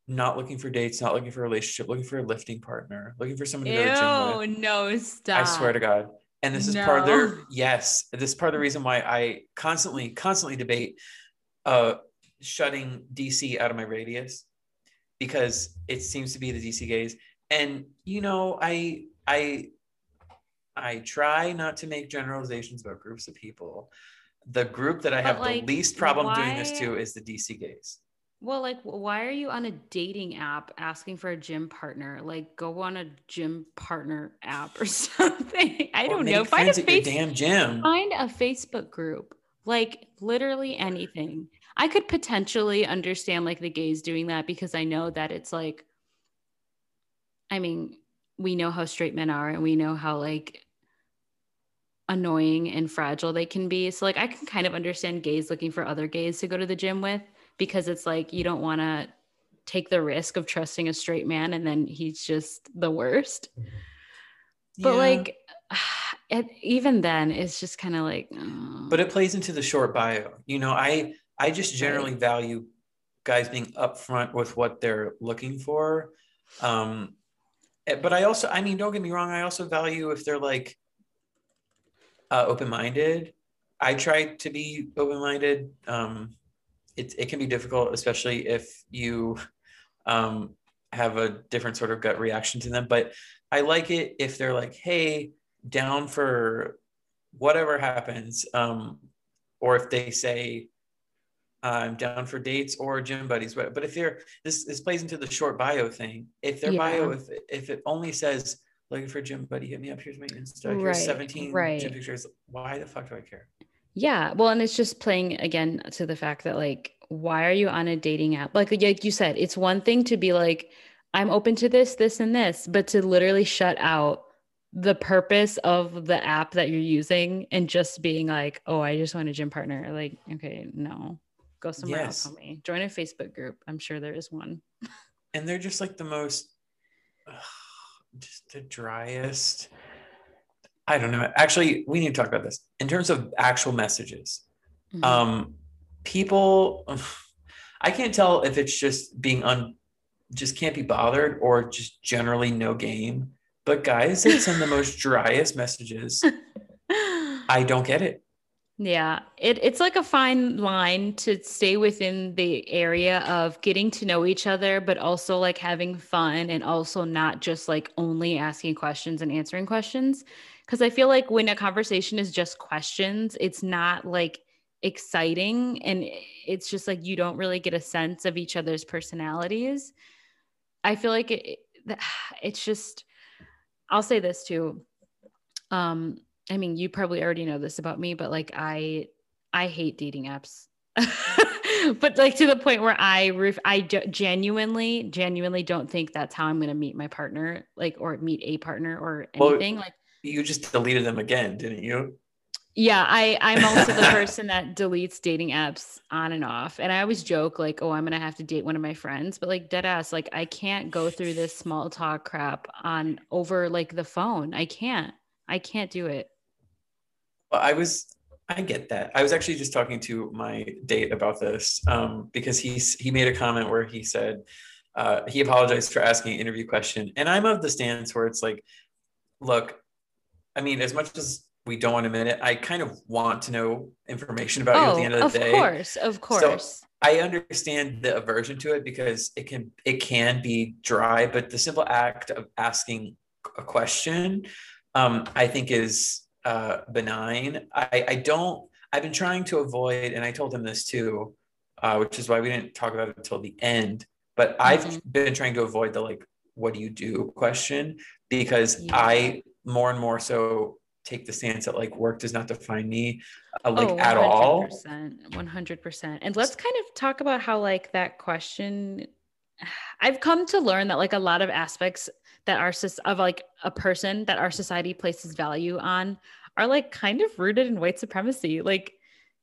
Speaker 1: not looking for dates, not looking for a relationship, looking for a lifting partner, looking for someone to go to
Speaker 2: gym with. no, stop.
Speaker 1: I swear to God. And this is no. part of the yes, this is part of the reason why I constantly, constantly debate uh shutting DC out of my radius because it seems to be the DC gays. And you know, I I I try not to make generalizations about groups of people. The group that I have like, the least problem why? doing this to is the DC gays.
Speaker 2: Well, like, why are you on a dating app asking for a gym partner? Like, go on a gym partner app or something. I don't know.
Speaker 1: Find a face- damn gym.
Speaker 2: Find a Facebook group. Like, literally anything. I could potentially understand like the gays doing that because I know that it's like, I mean, we know how straight men are, and we know how like annoying and fragile they can be. So, like, I can kind of understand gays looking for other gays to go to the gym with because it's like you don't want to take the risk of trusting a straight man and then he's just the worst. But like it, even then it's just kind of like
Speaker 1: oh. but it plays into the short bio. You know, I I just generally right. value guys being upfront with what they're looking for. Um eh, but I also I mean don't get me wrong, I also value if they're like uh open-minded. I try to be open-minded. Um it, it can be difficult, especially if you um, have a different sort of gut reaction to them. But I like it if they're like, hey, down for whatever happens. Um, or if they say, I'm down for dates or gym buddies. But, but if they're, this, this plays into the short bio thing. If their yeah. bio, if, if it only says, looking for gym buddy, hit me up. Here's my Insta. Here's right, 17 right. gym pictures. Why the fuck do I care?
Speaker 2: Yeah. Well, and it's just playing again to the fact that like, why are you on a dating app? Like, like you said, it's one thing to be like, I'm open to this, this, and this, but to literally shut out the purpose of the app that you're using and just being like, oh, I just want a gym partner. Like, okay, no, go somewhere yes. else, homie. Join a Facebook group. I'm sure there is one.
Speaker 1: and they're just like the most, ugh, just the driest I don't know. Actually, we need to talk about this in terms of actual messages. Mm-hmm. Um, people, I can't tell if it's just being un, just can't be bothered or just generally no game. But guys that send the most driest messages, I don't get it.
Speaker 2: Yeah, it, it's like a fine line to stay within the area of getting to know each other, but also like having fun and also not just like only asking questions and answering questions because I feel like when a conversation is just questions, it's not like exciting and it's just like you don't really get a sense of each other's personalities. I feel like it, it's just I'll say this too. Um I mean, you probably already know this about me, but like I I hate dating apps. but like to the point where I ref- I genuinely genuinely don't think that's how I'm going to meet my partner like or meet a partner or anything well, like
Speaker 1: you just deleted them again, didn't you?
Speaker 2: Yeah, I I'm also the person that deletes dating apps on and off. And I always joke like, "Oh, I'm going to have to date one of my friends." But like dead ass, like I can't go through this small talk crap on over like the phone. I can't. I can't do it.
Speaker 1: Well, I was I get that. I was actually just talking to my date about this um, because he's he made a comment where he said uh, he apologized for asking an interview question, and I'm of the stance where it's like, look, I mean, as much as we don't want to admit it, I kind of want to know information about oh, you at the end of the
Speaker 2: of
Speaker 1: day.
Speaker 2: Of course, of course.
Speaker 1: So I understand the aversion to it because it can it can be dry, but the simple act of asking a question, um, I think is uh, benign. I, I don't. I've been trying to avoid, and I told him this too, uh, which is why we didn't talk about it until the end. But mm-hmm. I've been trying to avoid the like, "What do you do?" question because yeah. I more and more so take the stance that like work does not define me uh, like oh, at all.
Speaker 2: 100% and let's kind of talk about how like that question i've come to learn that like a lot of aspects that are of like a person that our society places value on are like kind of rooted in white supremacy. Like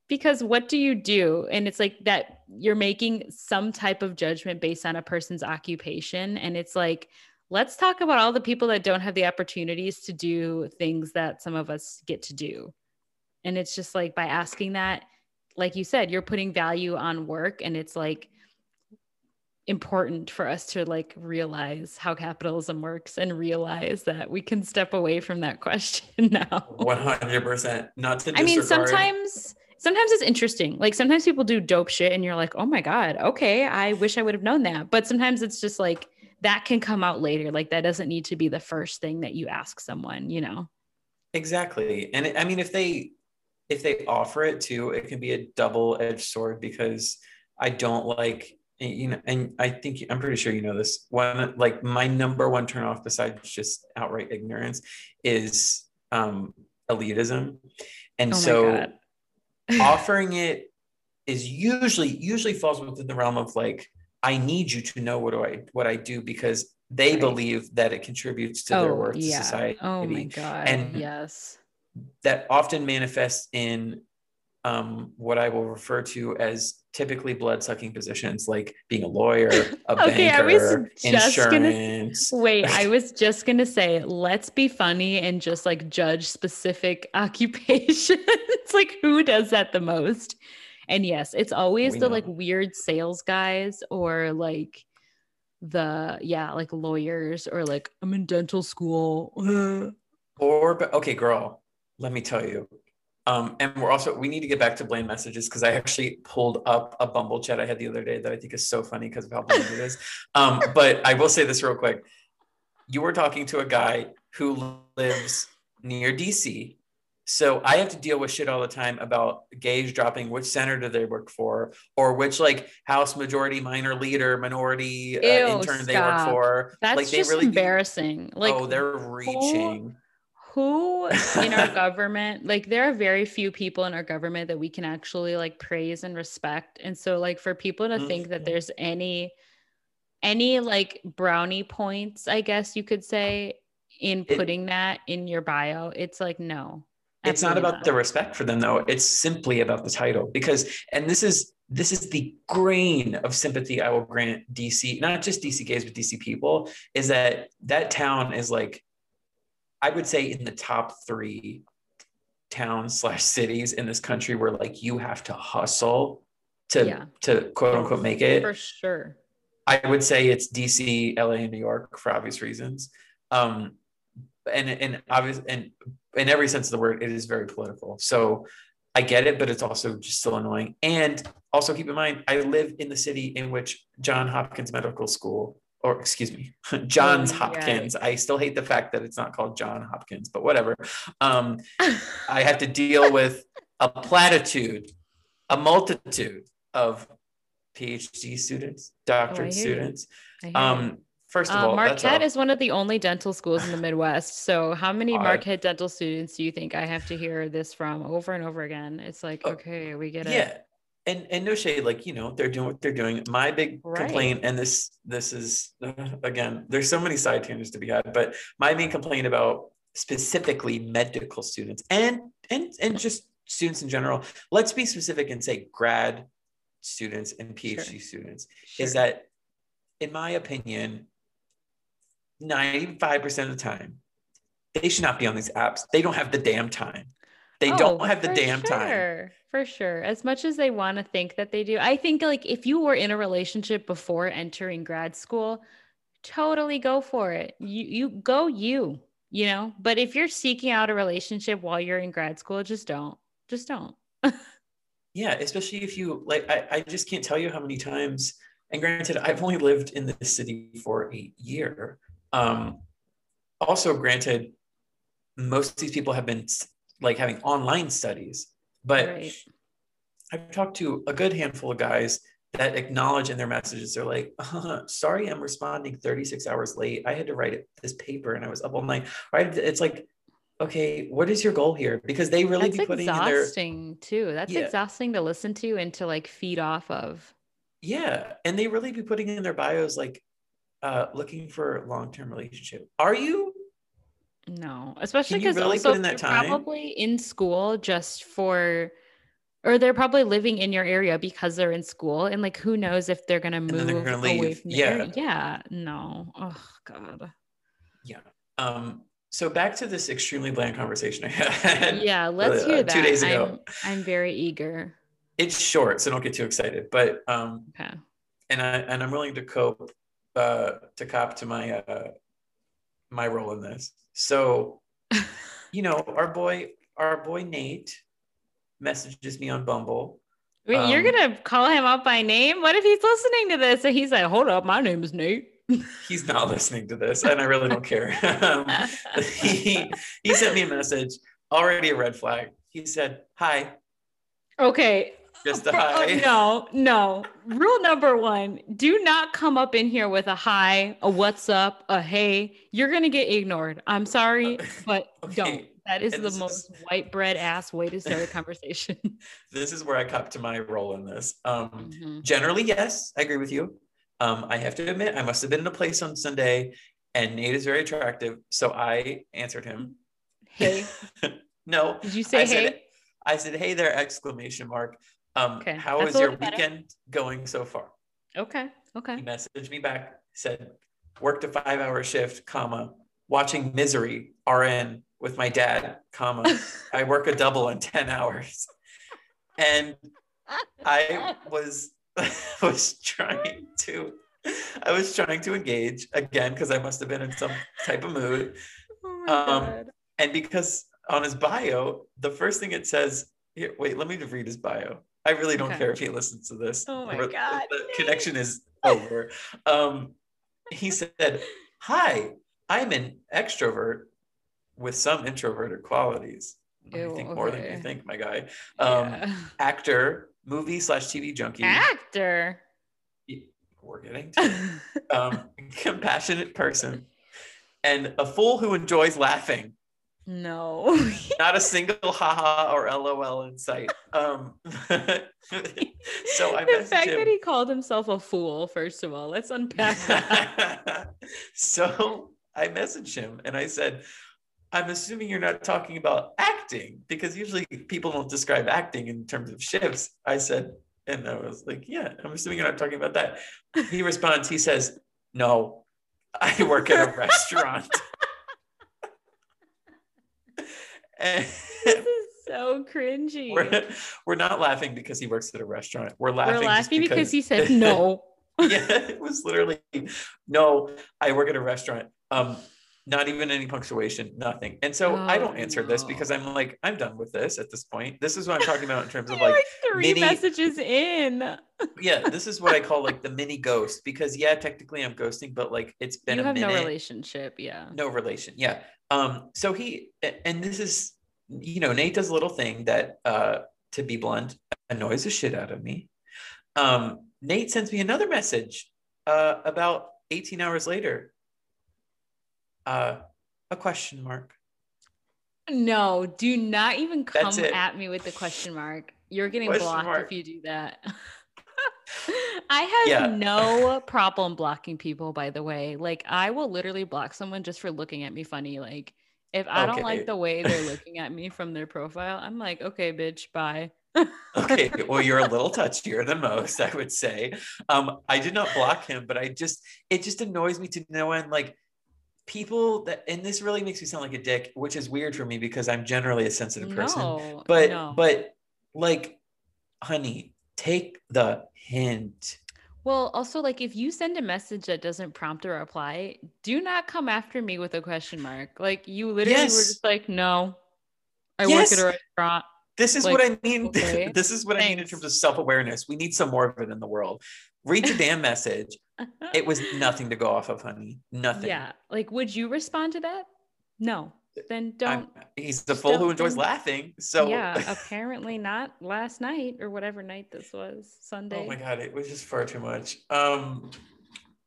Speaker 2: because what do you do? And it's like that you're making some type of judgment based on a person's occupation. And it's like let's talk about all the people that don't have the opportunities to do things that some of us get to do. And it's just like by asking that, like you said, you're putting value on work and it's like important for us to like realize how capitalism works and realize that we can step away from that question now.
Speaker 1: 100%. Not to.
Speaker 2: I mean, sometimes sometimes it's interesting. Like sometimes people do dope shit and you're like, "Oh my god, okay, I wish I would have known that." But sometimes it's just like that can come out later. Like that doesn't need to be the first thing that you ask someone, you know?
Speaker 1: Exactly. And it, I mean, if they, if they offer it too, it can be a double edged sword because I don't like you know, and I think I'm pretty sure you know this. One like my number one turn off besides just outright ignorance is um elitism. And
Speaker 2: Oh
Speaker 1: so offering it is usually usually falls within the realm of like I need you to know what do I what I do because they
Speaker 2: Right.
Speaker 1: believe that it contributes to their worth to society.
Speaker 2: Oh my god.
Speaker 1: And-
Speaker 2: yes.
Speaker 1: That often manifests in um, what I will refer to as typically blood sucking positions, like being a lawyer, a
Speaker 2: Okay, I was
Speaker 1: banker,
Speaker 2: just gonna-
Speaker 1: insurance.
Speaker 2: Wait, I was just gonna say, let's be funny and just like judge specific occupations. like who does that the most? And yes, it's always
Speaker 1: We
Speaker 2: the like weird sales guys or like the yeah, like lawyers or like I'm in dental school.
Speaker 1: Or okay, girl, let me tell you. Um, and we're also we need to get back to blame messages because I actually pulled up a Bumble chat I had the other day that I think is so funny because of how bland it is. Um, but I will say this real quick. You were talking to a guy who lives near DC. So I have to deal with shit all the time about gays dropping which center do they work for or which like house majority minor leader minority uh,
Speaker 2: Ew,
Speaker 1: intern they work for.
Speaker 2: That's
Speaker 1: like they
Speaker 2: just
Speaker 1: really
Speaker 2: embarrassing. Like
Speaker 1: oh, they're reaching.
Speaker 2: who in our government like there are very few people in our government that we can actually like praise and respect and so like for people to think that
Speaker 1: Mhm.
Speaker 2: there's any any like brownie points i guess you could say in
Speaker 1: It-
Speaker 2: putting that in your bio it's like no
Speaker 1: it's not about the respect for them though. It's simply about the title. Because and this is this is the grain of sympathy i will grant dc not just dc gays but dc people is that that town is like i would say in the top three towns slash cities in this country where like you have to hustle to
Speaker 2: Yeah.
Speaker 1: to quote unquote make it.
Speaker 2: For sure.
Speaker 1: I would say it's DC, LA, and New York for obvious reasons. Um, and and obvious and in every sense of the word, it is very political. So I get it, but it's also just still annoying. And also keep in mind, I live in the city in which John Hopkins Medical School, or excuse me, Johns
Speaker 2: Oh, yeah.
Speaker 1: Hopkins. I still hate the fact that it's not called John Hopkins, but whatever. Um, I have to deal with a platitude, a multitude of PhD students, doctorate
Speaker 2: Oh,
Speaker 1: students.
Speaker 2: I hear you.
Speaker 1: Um, first of
Speaker 2: Uh,
Speaker 1: all,
Speaker 2: Marquette is one of the only dental schools in the Midwest. So, how many. Marquette dental students do you think I have to hear this from over and over again? It's like,
Speaker 1: Oh,
Speaker 2: okay, we get it.
Speaker 1: yeah. And and no shade, like you know, they're doing what they're doing. My big
Speaker 2: Right.
Speaker 1: complaint, and this this is uh, again, there's so many side tangents to be had, but my main complaint about specifically medical students and and and just students in general. Let's be specific and say grad students and PhD students. is that, in my opinion, 95% of the time, they should not be on these apps. They don't have the damn time. They oh, don't
Speaker 2: Oh,
Speaker 1: have the damn time.
Speaker 2: For sure. As much as they want to think that they do, I think like if you were in a relationship before entering grad school, totally go for it. You you go you, you know. But if you're seeking out a relationship while you're in grad school, just don't. Just don't.
Speaker 1: Yeah, especially if you like, I, I just can't tell you how many times. And granted, I've only lived in this city for a year. Um, also, granted, most of these people have been like having online studies, but
Speaker 2: Right.
Speaker 1: I've talked to a good handful of guys that acknowledge in their messages, they're like, uh, sorry, I'm responding 36 hours late. I had to write this paper and I was up all night. Right. It's like, okay, what is your goal here? Because they really
Speaker 2: That's
Speaker 1: be putting in their,
Speaker 2: exhausting too. That's
Speaker 1: Yeah.
Speaker 2: exhausting to listen to and to like feed off of.
Speaker 1: yeah. And they really be putting in their bios, like, uh, looking for a long-term relationship. Are you?
Speaker 2: No, especially because
Speaker 1: really
Speaker 2: also they're
Speaker 1: time?
Speaker 2: probably in school just for, or they're probably living in your area because they're in school, and like who knows if they're gonna move
Speaker 1: they're gonna
Speaker 2: away
Speaker 1: leave.
Speaker 2: from area.
Speaker 1: Yeah.
Speaker 2: Yeah, no, oh god,
Speaker 1: Yeah. Um, so back to this extremely bland conversation I had.
Speaker 2: yeah. Let's
Speaker 1: uh,
Speaker 2: hear that.
Speaker 1: two days ago.
Speaker 2: I'm, I'm very eager.
Speaker 1: It's short, so don't get too excited. But um,
Speaker 2: Okay.
Speaker 1: and I and I'm willing to cope uh to cop to my uh my role in this. So, you know, our boy our boy Nate messages me on Bumble.
Speaker 2: Wait, you're
Speaker 1: Um,
Speaker 2: gonna call him out by name? What if he's listening to this and he's like, "Hold up, my name is Nate."
Speaker 1: He's not listening to this, and I really don't care. um, he he sent me a message, already a red flag. He said, "Hi."
Speaker 2: Okay.
Speaker 1: Just a
Speaker 2: Oh,
Speaker 1: hi.
Speaker 2: no, no. Rule number one do not come up in here with a hi, a what's up, a hey. You're going to get ignored. I'm sorry, but
Speaker 1: Okay,
Speaker 2: don't. That is
Speaker 1: and
Speaker 2: the most white bread ass way to start a conversation.
Speaker 1: This is where I cop to my role in this. Um,
Speaker 2: Mhm.
Speaker 1: generally, yes, I agree with you. Um, I have to admit, I must have been in a place on Sunday, and Nate is very attractive, so I answered him.
Speaker 2: Hey,
Speaker 1: no,
Speaker 2: did you say
Speaker 1: I
Speaker 2: hey?
Speaker 1: said, I said, "Hey there!" Exclamation mark. Um,
Speaker 2: Okay,
Speaker 1: how
Speaker 2: that's
Speaker 1: is your
Speaker 2: better.
Speaker 1: weekend going so far?
Speaker 2: Okay, okay.
Speaker 1: He messaged me back, said, "Worked a five-hour shift, comma, watching Misery RN with my dad, comma, I work a double in ten hours." And I was was trying to I was trying to engage again because I must have been in some type of mood.
Speaker 2: Oh my
Speaker 1: Um,
Speaker 2: God.
Speaker 1: And because on his bio, the first thing it says, here, wait, let me just read his bio. I really don't
Speaker 2: Okay.
Speaker 1: care if he listens to this.
Speaker 2: Oh my
Speaker 1: The-
Speaker 2: God,
Speaker 1: The connection is over. Um, he said, Hi, I'm an extrovert with some introverted qualities. I think more than you think, my guy. Um,
Speaker 2: Yeah.
Speaker 1: Actor, movie slash TV junkie.
Speaker 2: Actor.
Speaker 1: We're getting to um, compassionate person, and a fool who enjoys laughing.
Speaker 2: No.
Speaker 1: Not a single haha or lol in sight. Um, so I
Speaker 2: the fact that he called himself a fool, first of all, let's unpack that.
Speaker 1: so I messaged him and I said, I'm assuming you're not talking about acting because usually people don't describe acting in terms of shifts. I said, and I was like, yeah, I'm assuming you're not talking about that. He responds, he says, no, I work at a restaurant. And
Speaker 2: this is so cringy.
Speaker 1: we're, we're not laughing because he works at a restaurant. We're laughing,
Speaker 2: We're laughing because he said no.
Speaker 1: yeah, it was literally no. I work at a restaurant. Um, not even any punctuation, nothing. And so I don't
Speaker 2: Oh,
Speaker 1: answer this because. I'm like, I'm done with this at this point. This is what I'm talking about in terms of like,
Speaker 2: like three
Speaker 1: mini-
Speaker 2: messages in.
Speaker 1: yeah, this is what I call like the mini ghost because yeah, technically I'm ghosting, but like it's been
Speaker 2: You
Speaker 1: a
Speaker 2: have
Speaker 1: minute.
Speaker 2: no relationship. Yeah.
Speaker 1: no relation yeah um so he and this is you know nate does a little thing that uh to be blunt annoys the shit out of me um nate sends me another message uh about 18 hours later uh a question mark
Speaker 2: No, do not even come at me with the question mark. You're getting
Speaker 1: Question
Speaker 2: blocked
Speaker 1: mark.
Speaker 2: if you do that. I have
Speaker 1: Yeah.
Speaker 2: no problem blocking people, by the way. Like, I will literally block someone just for looking at me funny. Like, if I don't like the way they're looking at me from their profile, I'm like, okay, bitch, bye.
Speaker 1: okay well you're a little touchier than most i would say um i did not block him but i just it just annoys me to no end like people that and this really makes me sound like a dick which is weird for me because i'm generally a sensitive person
Speaker 2: No,
Speaker 1: but
Speaker 2: no.
Speaker 1: but like honey take the hint
Speaker 2: Well, also, like, if you send a message that doesn't prompt a reply, do not come after me with a question mark. Like, you literally were just like, no, I
Speaker 1: Yes.
Speaker 2: work at a restaurant.
Speaker 1: this is
Speaker 2: Like,
Speaker 1: what i mean
Speaker 2: okay,
Speaker 1: this is what i mean in terms of self-awareness we need some more of it in the world read the damn message it was nothing to go off of honey nothing
Speaker 2: yeah. Like, would you respond to that? No. Then don't.
Speaker 1: I'm- he's the fool who enjoys laughing so
Speaker 2: yeah. Apparently not last night or whatever night this was. Sunday.
Speaker 1: oh my god it was just far too much um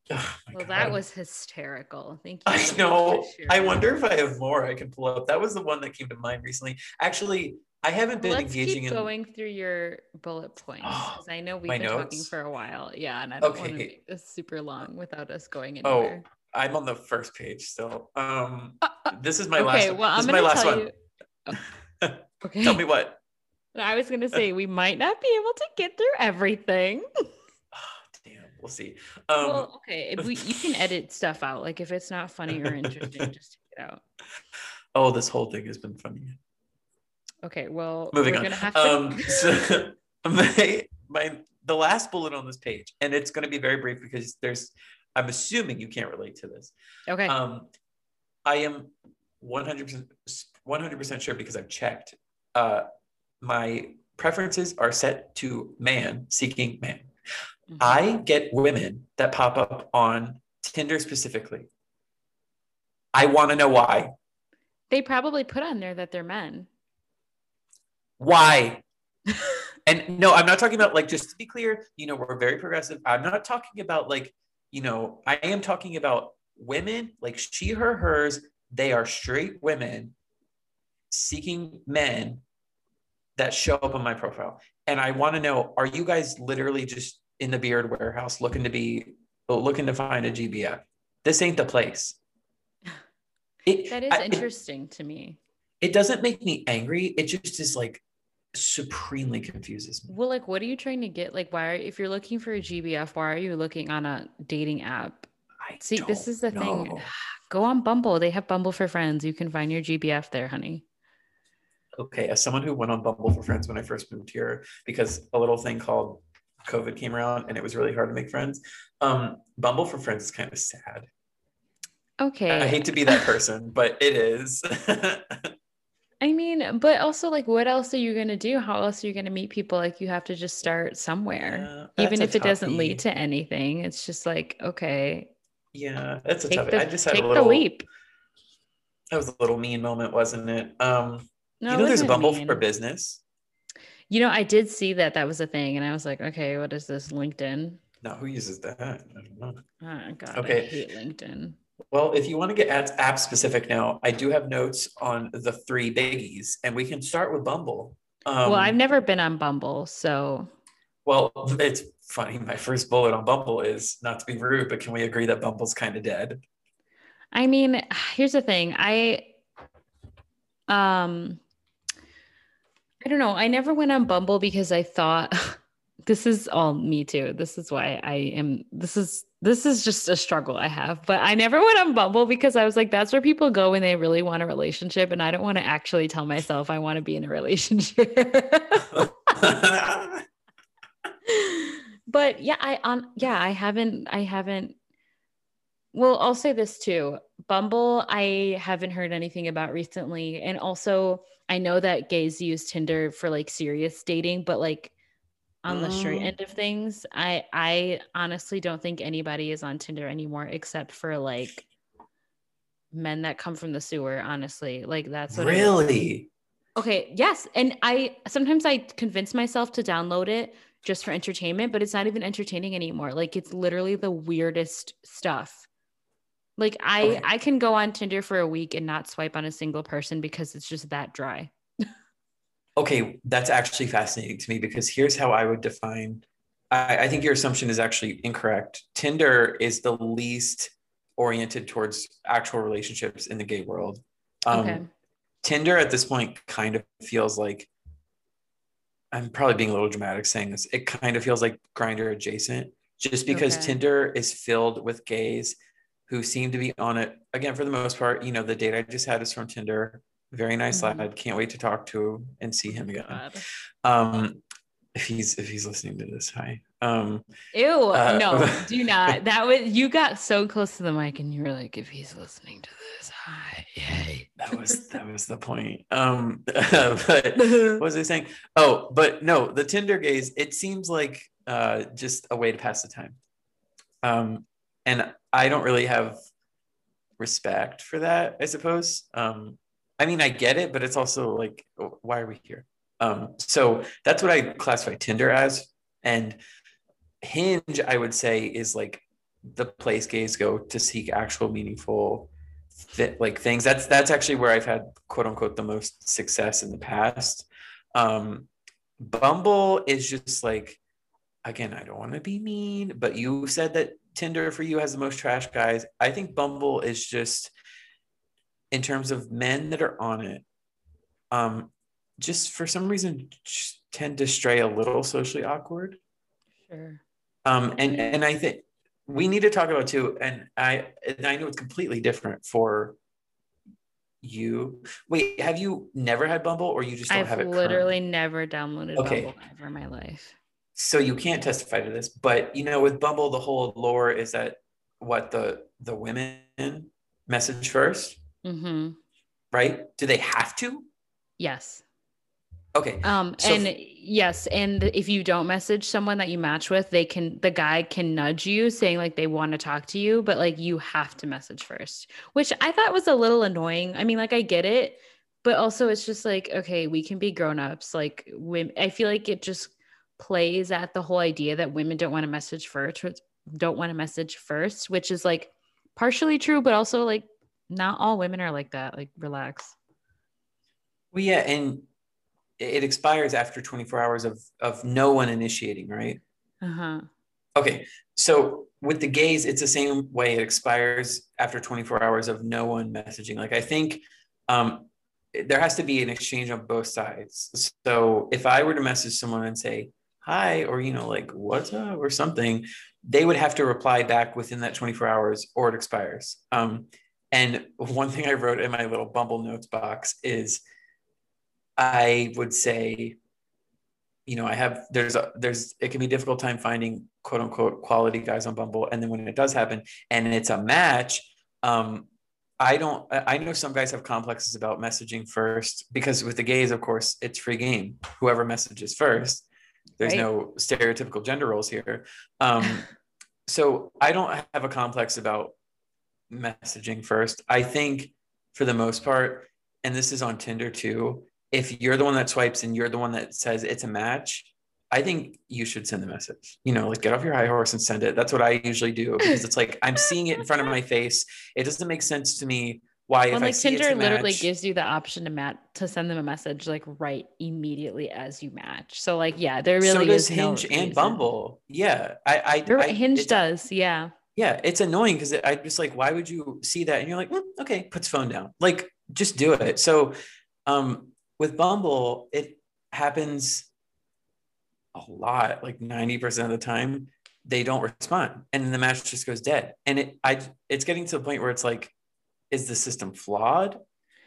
Speaker 1: oh
Speaker 2: well, that was hysterical. Thank you.
Speaker 1: I know. I wonder if I have more I can pull up. That was the one that came to mind recently. Actually, I haven't been
Speaker 2: Let's
Speaker 1: engaging
Speaker 2: keep
Speaker 1: in.
Speaker 2: going through your bullet points
Speaker 1: Oh,
Speaker 2: because I know we've been talking for a while. Yeah, and I don't want to
Speaker 1: Okay.
Speaker 2: make this super long without us going
Speaker 1: Oh. I'm on the first page still. Um,
Speaker 2: Uh, uh,
Speaker 1: this is my
Speaker 2: okay,
Speaker 1: last.
Speaker 2: well,
Speaker 1: this
Speaker 2: I'm
Speaker 1: is my
Speaker 2: gonna
Speaker 1: last
Speaker 2: tell
Speaker 1: one.
Speaker 2: you. Oh, okay.
Speaker 1: Tell me what.
Speaker 2: I was gonna say we might not be able to get through everything.
Speaker 1: Oh, damn, we'll see. Um,
Speaker 2: well, okay, if we you can edit stuff out. Like if it's not funny or interesting, just take it out.
Speaker 1: oh, this whole thing has been funny.
Speaker 2: Okay, well,
Speaker 1: Moving
Speaker 2: we're
Speaker 1: on.
Speaker 2: have to.
Speaker 1: Um, so my my the last bullet on this page, and it's going to be very brief because there's. I'm assuming you can't relate to this.
Speaker 2: okay,
Speaker 1: Um, I am 100% 100% sure because I've checked. Uh, my preferences are set to man seeking man.
Speaker 2: Mhm.
Speaker 1: I get women that pop up on Tinder specifically. I want to know why.
Speaker 2: they probably put on there that they're men.
Speaker 1: Why? and no, I'm not talking about like just to be clear, you know, we're very progressive. I'm not talking about like, you know, I am talking about women like she, her, hers. They are straight women seeking men that show up on my profile. And I want to know, are you guys literally just in the beard warehouse looking to be looking to find a GBF? This ain't the place.
Speaker 2: It, that is I, interesting it, to me.
Speaker 1: It doesn't make me angry. It just is like supremely confuses me.
Speaker 2: Well, like, what are you trying to get? Like, why, are, if you're looking for a GBF, why are you looking on a dating app? I See, this is the know. thing. Go on Bumble. They have Bumble for friends. You can find your GBF there, honey.
Speaker 1: Okay, as someone who went on Bumble for friends when I first moved here, because a little thing called COVID came around and it was really hard to make friends. Um, Bumble for friends is kind of sad.
Speaker 2: Okay.
Speaker 1: I hate to be that person, but it is.
Speaker 2: I mean, but also like what else are you going to do? How else are you going to meet people? Like you have to just start somewhere. Yeah, Even if it doesn't lead to anything. It's just like, okay.
Speaker 1: Yeah, that's a tough. I just had a little leap. That was a little mean moment, wasn't it? Um no, you know there's a Bumble mean. for business.
Speaker 2: You know, I did see that that was a thing and I was like, okay, what is this LinkedIn?
Speaker 1: No, who uses that? I don't know.
Speaker 2: Oh god, okay. I hate LinkedIn.
Speaker 1: Well, if you want to get app specific now, I do have notes on the three biggies, and we can start with Bumble.
Speaker 2: Um, well, I've never been on Bumble, so.
Speaker 1: Well, it's funny. My first bullet on Bumble is not to be rude, but can we agree that Bumble's kind of dead?
Speaker 2: I mean, here's the thing. I, um, I don't know. I never went on Bumble because I thought this is all me too. This is why I am. This is this is just a struggle I have. But I never went on Bumble because I was like, that's where people go when they really want a relationship. And I don't want to actually tell myself I want to be in a relationship. but yeah, I on yeah, I haven't I haven't well, I'll say this too. Bumble, I haven't heard anything about recently. And also I know that gays use Tinder for like serious dating, but like on the straight oh. end of things. I I honestly don't think anybody is on Tinder anymore except for like men that come from the sewer, honestly. Like that's
Speaker 1: what Really?
Speaker 2: Okay, yes. And I sometimes I convince myself to download it just for entertainment, but it's not even entertaining anymore. Like it's literally the weirdest stuff. Like I okay. I can go on Tinder for a week and not swipe on a single person because it's just that dry.
Speaker 1: Okay, that's actually fascinating to me because here's how I would define. I, I think your assumption is actually incorrect. Tinder is the least oriented towards actual relationships in the gay world. Um, okay. Tinder at this point kind of feels like I'm probably being a little dramatic saying this. It kind of feels like Grindr adjacent, just because okay. Tinder is filled with gays who seem to be on it again for the most part. You know, the date I just had is from Tinder. Very nice mm-hmm. lad. Can't wait to talk to and see him again. Um, if he's if he's listening to this, hi. Um,
Speaker 2: Ew, uh, no, do not. That was you got so close to the mic, and you were like, if he's listening to this, hi, yay.
Speaker 1: That was that was the point. Um, but what was I saying? Oh, but no, the Tinder gays. It seems like uh, just a way to pass the time. Um, and I don't really have respect for that. I suppose. Um, I mean, I get it, but it's also like, why are we here? Um, so that's what I classify Tinder as. And Hinge, I would say, is like the place gays go to seek actual meaningful like things. That's that's actually where I've had quote unquote the most success in the past. Um, Bumble is just like, again, I don't want to be mean, but you said that Tinder for you has the most trash guys. I think Bumble is just in terms of men that are on it, um, just for some reason tend to stray a little socially awkward.
Speaker 2: Sure.
Speaker 1: Um, and and I think we need to talk about too. And I and I know it's completely different for you. Wait, have you never had Bumble, or you just don't
Speaker 2: I've
Speaker 1: have it?
Speaker 2: I've literally never downloaded okay. Bumble ever in my life.
Speaker 1: So you can't testify to this, but you know, with Bumble, the whole lore is that what the the women message first
Speaker 2: Mm-hmm.
Speaker 1: Right? Do they have to?
Speaker 2: Yes.
Speaker 1: Okay.
Speaker 2: Um, so and f- yes, and if you don't message someone that you match with, they can the guy can nudge you saying like they want to talk to you, but like you have to message first, which I thought was a little annoying. I mean, like I get it, but also it's just like okay we can be grown-ups like women i feel like it just plays at the whole idea that women don't want to message first don't want to message first which is like partially true but also like not all women are like that like relax.
Speaker 1: Well yeah and it expires after 24 hours of of no one initiating right? Uh-huh. Okay so with the gays it's the same way it expires after 24 hours of no one messaging. Like i think um there has to be an exchange on both sides. So if I were to message someone and say, hi, or, you know, like, what's up, or something, they would have to reply back within that 24 hours or it expires. Um, and one thing I wrote in my little Bumble notes box is I would say, you know, I have, there's, a, there's, it can be difficult time finding quote unquote quality guys on Bumble. And then when it does happen and it's a match, um, I don't. I know some guys have complexes about messaging first because with the gays, of course, it's free game. Whoever messages first. There's right. no stereotypical gender roles here. Um, so I don't have a complex about messaging first. I think for the most part, and this is on Tinder too. If you're the one that swipes and you're the one that says it's a match, I think you should send the message. You know, like get off your high horse and send it. That's what I usually do because it's like I'm seeing it in front of my face. It doesn't make sense to me why well, if
Speaker 2: like
Speaker 1: I
Speaker 2: Tinder literally gives you the option to match to send them a message like right immediately as you match. So like yeah, there really so does
Speaker 1: Hinge
Speaker 2: no
Speaker 1: and Bumble. Yeah, I I, I
Speaker 2: Hinge does. Yeah.
Speaker 1: Yeah, it's annoying because I just like why would you see that and you're like mm, okay, puts phone down. Like just do it. So um with Bumble it happens a lot, like 90% of the time, they don't respond. And then the match just goes dead. And it I it's getting to the point where it's like, is the system flawed?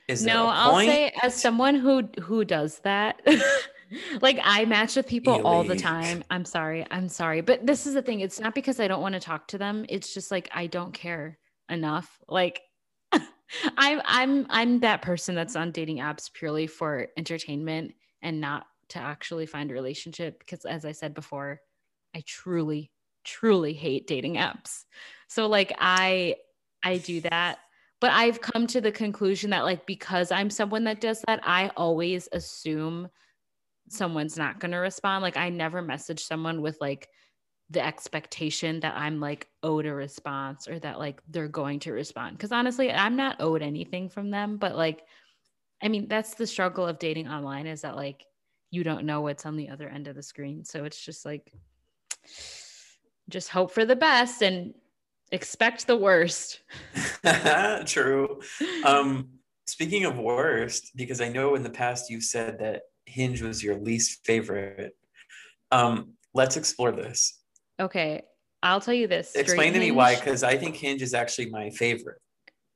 Speaker 1: Is
Speaker 2: no, I'll say as someone who who does that, like I match with people all the time. I'm sorry. I'm sorry. But this is the thing. It's not because I don't want to talk to them. It's just like I don't care enough. Like I'm I'm I'm that person that's on dating apps purely for entertainment and not to actually find a relationship because as I said before, I truly truly hate dating apps. So like I I do that, but I've come to the conclusion that like because I'm someone that does that, I always assume someone's not going to respond. Like I never message someone with like the expectation that I'm like owed a response or that like they're going to respond. Cause honestly, I'm not owed anything from them. But like, I mean, that's the struggle of dating online is that like you don't know what's on the other end of the screen. So it's just like, just hope for the best and expect the worst.
Speaker 1: True. Um, speaking of worst, because I know in the past you said that Hinge was your least favorite. Um, let's explore this.
Speaker 2: Okay. I'll tell you this.
Speaker 1: Explain to Hinge, me why, because I think Hinge is actually my favorite.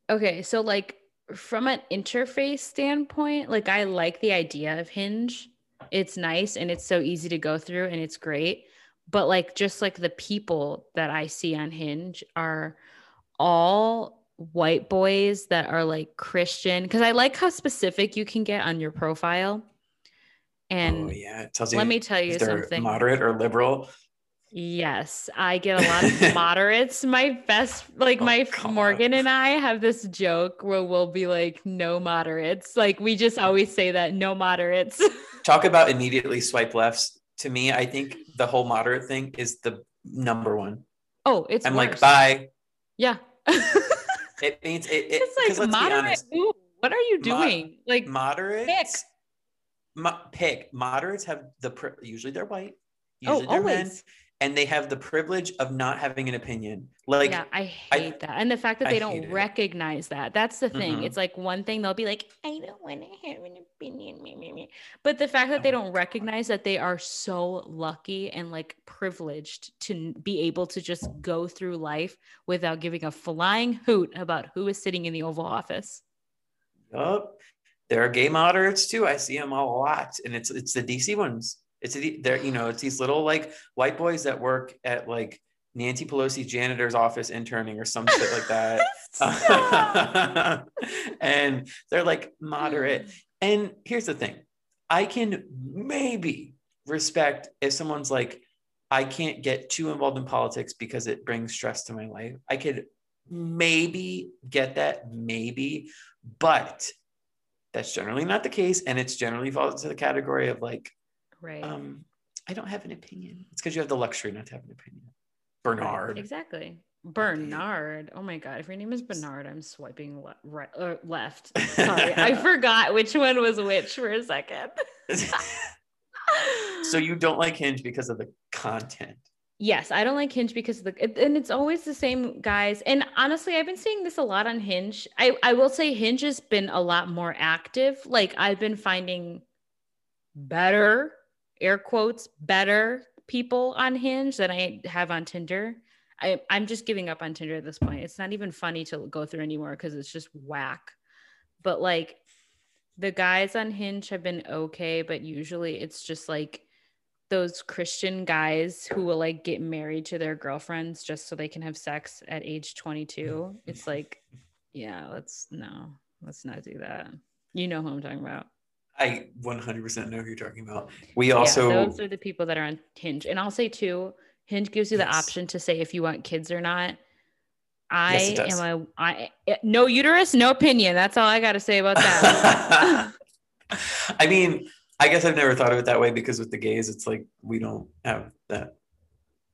Speaker 2: Okay. So, like, from an interface standpoint, like, I like the idea of Hinge it's nice and it's so easy to go through and it's great but like just like the people that i see on hinge are all white boys that are like christian because i like how specific you can get on your profile Oh, and
Speaker 1: oh, yeah it tells you
Speaker 2: let me tell you something
Speaker 1: moderate or liberal
Speaker 2: Yes, I get a lot of moderates. My best, like oh, my Morgan and I have this joke where we'll be like, no moderates. Like we just always say that, no moderates.
Speaker 1: Talk about immediately swipe lefts. To me, I think the whole moderate thing is the number one.
Speaker 2: Oh, it's.
Speaker 1: I'm worse. like, bye.
Speaker 2: Yeah.
Speaker 1: it means it. it it's
Speaker 2: like moderate. Ooh, what are you doing? Mo- like
Speaker 1: moderate. Pick. Mo- pick moderates have the usually they're white. Usually oh, they're always. men and they have the privilege of not having an opinion. Like,
Speaker 2: yeah, I hate I, that. And the fact that they I don't recognize it. that. That's the thing. Mm-hmm. It's like one thing they'll be like, I don't want to have an opinion. But the fact that they don't recognize that they are so lucky and like privileged to be able to just go through life without giving a flying hoot about who is sitting in the Oval Office.
Speaker 1: Yup. There are gay moderates too. I see them all a lot. And it's it's the DC ones it's a, they're you know it's these little like white boys that work at like Nancy Pelosi's janitor's office interning or some shit like that. and they're like moderate. Mm. And here's the thing I can maybe respect if someone's like, I can't get too involved in politics because it brings stress to my life. I could maybe get that, maybe. But that's generally not the case, and it's generally falls into the category of like,
Speaker 2: right.
Speaker 1: um, I don't have an opinion. It's because you have the luxury not to have an opinion. Bernard.
Speaker 2: Exactly. Bernard. Oh my god! If your name is Bernard, I'm swiping le- right uh, left. Sorry, I forgot which one was which for a second.
Speaker 1: so you don't like Hinge because of the content.
Speaker 2: Yes, I don't like Hinge because the and it's always the same guys. And honestly, I've been seeing this a lot on Hinge. I I will say Hinge has been a lot more active. Like I've been finding better air quotes better people on Hinge than I have on Tinder. I I'm just giving up on Tinder at this point. It's not even funny to go through anymore because it's just whack. But like the guys on Hinge have been okay, but usually it's just like those Christian guys who will like get married to their girlfriends just so they can have sex at age 22. It's like, yeah, let's no, let's not do that. You know who I'm talking about.
Speaker 1: I 100% know who you're talking about. We also
Speaker 2: yeah, those are the people that are on Hinge. And I'll say too, Hinge gives you the option to say if you want kids or not. I
Speaker 1: Yes,
Speaker 2: am a I eh, no uterus, no opinion. That's all I got to say about that.
Speaker 1: I mean, I guess I've never thought of it that way because with the gays, it's like we don't have that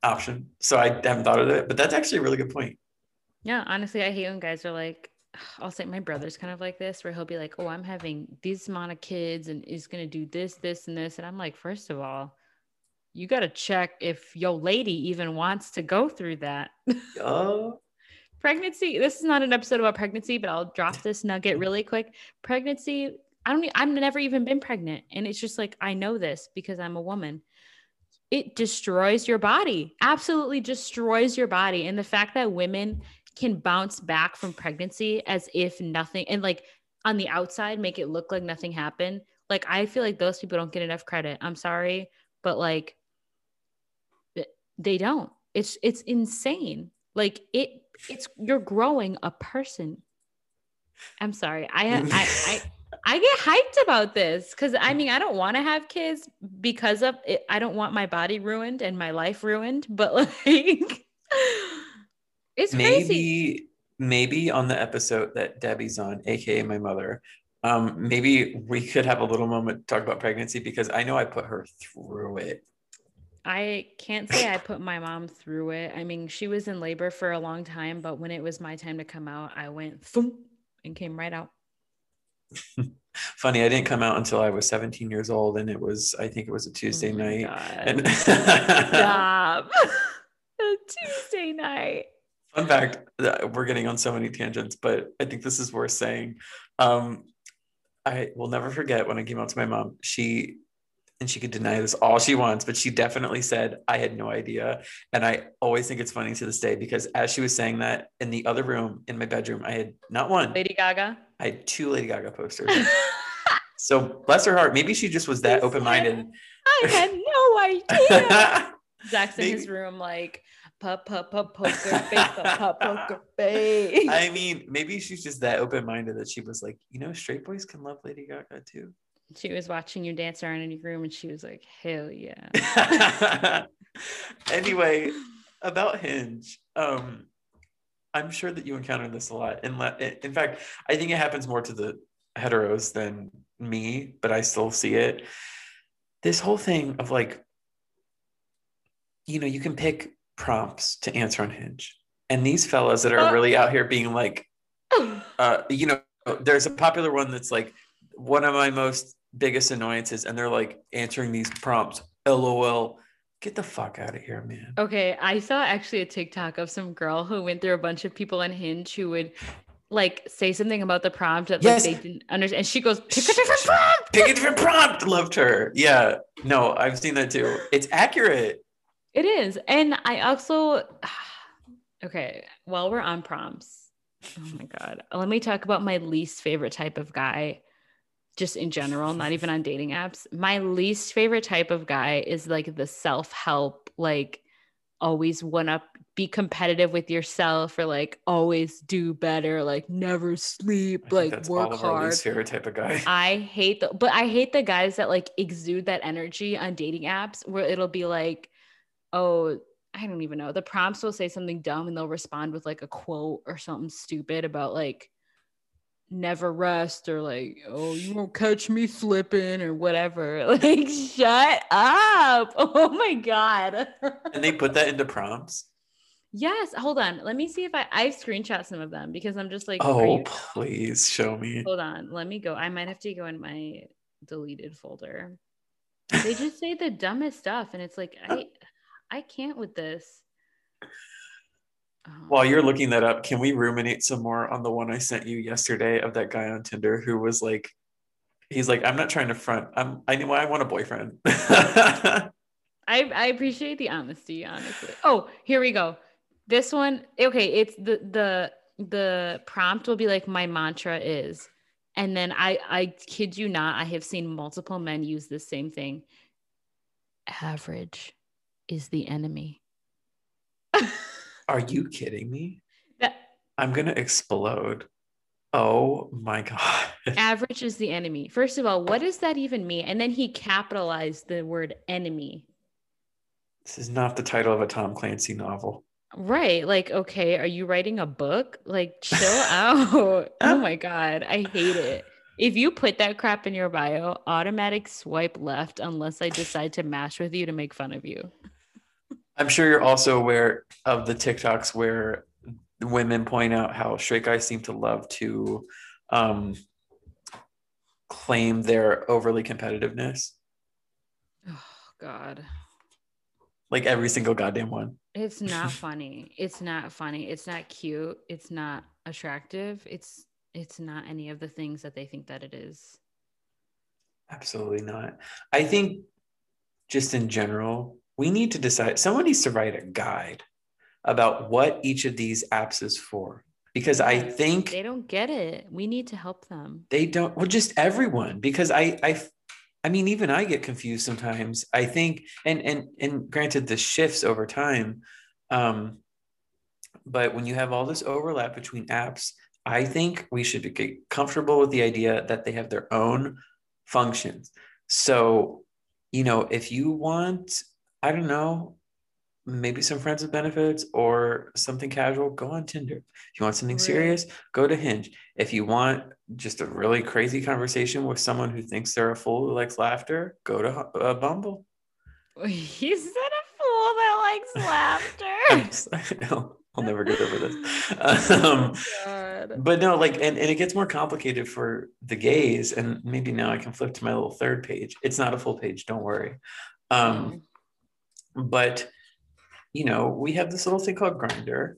Speaker 1: option. So I haven't thought of it, but that's actually a really good point.
Speaker 2: Yeah, honestly, I hate when guys are like, I'll say my brother's kind of like this, where he'll be like, "Oh, I'm having this amount of kids, and is gonna do this, this, and this," and I'm like, first of all, you got to check if your lady even wants to go through that.
Speaker 1: Oh,
Speaker 2: pregnancy. This is not an episode about pregnancy, but I'll drop this nugget really quick. Pregnancy. I don't. I've never even been pregnant, and it's just like I know this because I'm a woman. It destroys your body. Absolutely destroys your body, and the fact that women can bounce back from pregnancy as if nothing, and like on the outside make it look like nothing happened. Like I feel like those people don't get enough credit. I'm sorry, but like they don't. It's it's insane. Like it it's you're growing a person. I'm sorry. I I I, I get hyped about this because I mean I don't want to have kids because of it. I don't want my body ruined and my life ruined, but like it's crazy.
Speaker 1: maybe maybe on the episode that Debbie's on, aka my mother, um, maybe we could have a little moment to talk about pregnancy because I know I put her through it.
Speaker 2: I can't say I put my mom through it. I mean, she was in labor for a long time, but when it was my time to come out, I went and came right out.
Speaker 1: Funny, I didn't come out until I was 17 years old, and it was I think it was a Tuesday
Speaker 2: Oh
Speaker 1: night.
Speaker 2: God.
Speaker 1: And
Speaker 2: Stop. a Tuesday night.
Speaker 1: Fun fact, uh, we're getting on so many tangents, but I think this is worth saying. Um, I will never forget when I came out to my mom. She and she could deny this all she wants, but she definitely said, I had no idea. And I always think it's funny to this day because as she was saying that in the other room in my bedroom, I had not one,
Speaker 2: Lady Gaga.
Speaker 1: I had two Lady Gaga posters. so bless her heart, maybe she just was that open minded.
Speaker 2: I had no idea. Zach's in his room like pop pop pop poker face pop poker face.
Speaker 1: I mean, maybe she's just that open minded that she was like, you know, straight boys can love Lady Gaga too.
Speaker 2: She was watching you dance around in your room and she was like, hell yeah.
Speaker 1: anyway, about Hinge, um, I'm sure that you encounter this a lot. In, le- in fact, I think it happens more to the heteros than me, but I still see it. This whole thing of like, you know, you can pick prompts to answer on Hinge. And these fellas that are really out here being like, uh, you know, there's a popular one that's like one of my most biggest annoyances, and they're like answering these prompts. LOL. Get the fuck out of here, man.
Speaker 2: Okay, I saw actually a TikTok of some girl who went through a bunch of people on Hinge who would like say something about the prompt that
Speaker 1: Yes.
Speaker 2: like they didn't understand. And she goes, pick a different prompt.
Speaker 1: Pick a different prompt. Loved her. Yeah. No, I've seen that too. It's accurate.
Speaker 2: It is. And I also okay, while we're on prompts, oh my god. Let me talk about my least favorite type of guy just in general, not even on dating apps. My least favorite type of guy is like the self-help, like always one up, be competitive with yourself or like always do better, like never sleep,
Speaker 1: I
Speaker 2: like work
Speaker 1: all
Speaker 2: hard.
Speaker 1: least favorite type of guy.
Speaker 2: I hate the, but I hate the guys that like exude that energy on dating apps where it'll be like, oh, I don't even know. The prompts will say something dumb and they'll respond with like a quote or something stupid about like, never rest or like, oh, you won't catch me slipping or whatever. Like, shut up. Oh my God.
Speaker 1: and they put that into prompts.
Speaker 2: Yes. Hold on. Let me see if I I've screenshot some of them because I'm just like,
Speaker 1: oh, you- please show me.
Speaker 2: Hold on. Let me go. I might have to go in my deleted folder. They just say the dumbest stuff, and it's like I I can't with this.
Speaker 1: While you're um, looking that up, can we ruminate some more on the one I sent you yesterday of that guy on Tinder who was like, he's like, I'm not trying to front. I'm I know I want a boyfriend.
Speaker 2: I I appreciate the honesty, honestly. Oh, here we go. This one, okay, it's the the the prompt will be like my mantra is and then I I kid you not, I have seen multiple men use the same thing. Average is the enemy.
Speaker 1: Are you kidding me? That, I'm gonna explode. Oh my god.
Speaker 2: Average is the enemy. First of all, what does that even mean? And then he capitalized the word enemy.
Speaker 1: This is not the title of a Tom Clancy novel.
Speaker 2: Right. Like, okay, are you writing a book? Like, chill out. oh my God. I hate it. If you put that crap in your bio, automatic swipe left unless I decide to mash with you to make fun of you.
Speaker 1: I'm sure you're also aware of the TikToks where women point out how straight guys seem to love to um, claim their overly competitiveness.
Speaker 2: Oh, God.
Speaker 1: Like every single goddamn one.
Speaker 2: It's not funny. It's not funny. It's not cute. It's not attractive. It's it's not any of the things that they think that it is.
Speaker 1: Absolutely not. I think just in general, we need to decide someone needs to write a guide about what each of these apps is for because I think
Speaker 2: they don't get it. We need to help them.
Speaker 1: They don't well just everyone because I I I mean, even I get confused sometimes. I think, and and and granted, the shifts over time, um, but when you have all this overlap between apps, I think we should get comfortable with the idea that they have their own functions. So, you know, if you want, I don't know, maybe some friends with benefits or something casual, go on Tinder. If you want something serious, go to Hinge. If you want just a really crazy conversation with someone who thinks they're a fool who likes laughter, go to uh, Bumble.
Speaker 2: He said a fool that likes laughter.
Speaker 1: I know. I'll never get over this. Um, oh but no, like, and, and it gets more complicated for the gays. And maybe now I can flip to my little third page. It's not a full page, don't worry. Um, mm. But you know, we have this little thing called Grindr.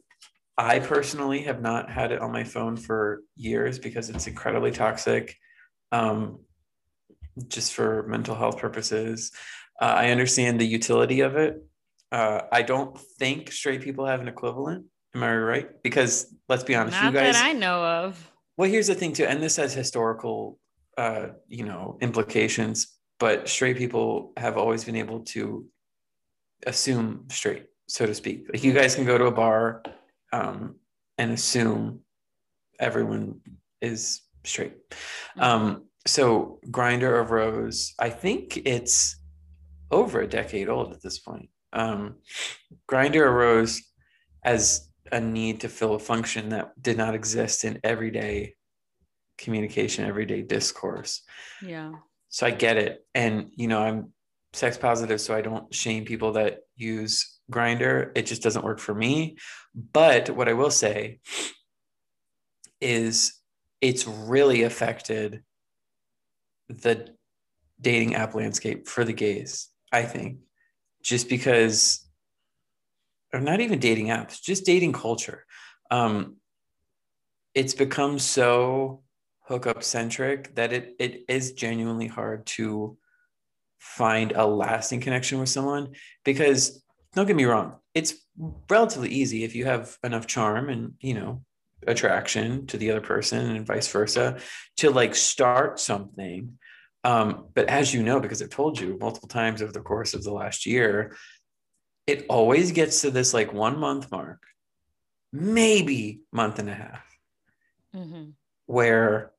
Speaker 1: I personally have not had it on my phone for years because it's incredibly toxic, um, just for mental health purposes. Uh, I understand the utility of it. Uh, I don't think straight people have an equivalent. Am I right? Because let's be honest,
Speaker 2: not you guys. That I know of.
Speaker 1: Well, here's the thing too, and this has historical, uh, you know, implications. But straight people have always been able to assume straight so to speak. Like you guys can go to a bar um, and assume everyone is straight. Mm-hmm. Um, so Grindr arose, I think it's over a decade old at this point. Um, Grindr arose as a need to fill a function that did not exist in everyday communication, everyday discourse.
Speaker 2: Yeah.
Speaker 1: So I get it. And, you know, I'm sex positive, so I don't shame people that use Grindr. It just doesn't work for me. But what I will say is it's really affected the dating app landscape for the gays, I think, just because, or not even dating apps, just dating culture. Um, it's become so hookup centric that it, it is genuinely hard to find a lasting connection with someone because don't get me wrong it's relatively easy if you have enough charm and you know attraction to the other person and vice versa to like start something um, but as you know because i've told you multiple times over the course of the last year it always gets to this like one month mark maybe month and a half mm-hmm. where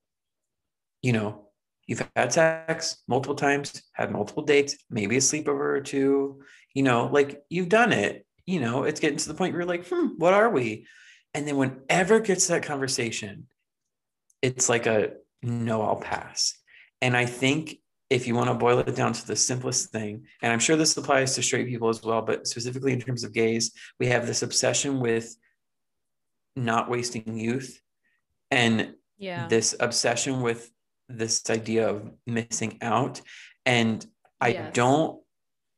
Speaker 1: you know you've had sex multiple times had multiple dates maybe a sleepover or two you know, like you've done it, you know, it's getting to the point where you're like, hmm, what are we? And then whenever it gets that conversation, it's like a no, I'll pass. And I think if you want to boil it down to the simplest thing, and I'm sure this applies to straight people as well, but specifically in terms of gays, we have this obsession with not wasting youth and
Speaker 2: Yeah.
Speaker 1: this obsession with this idea of missing out. And I
Speaker 2: Yes.
Speaker 1: don't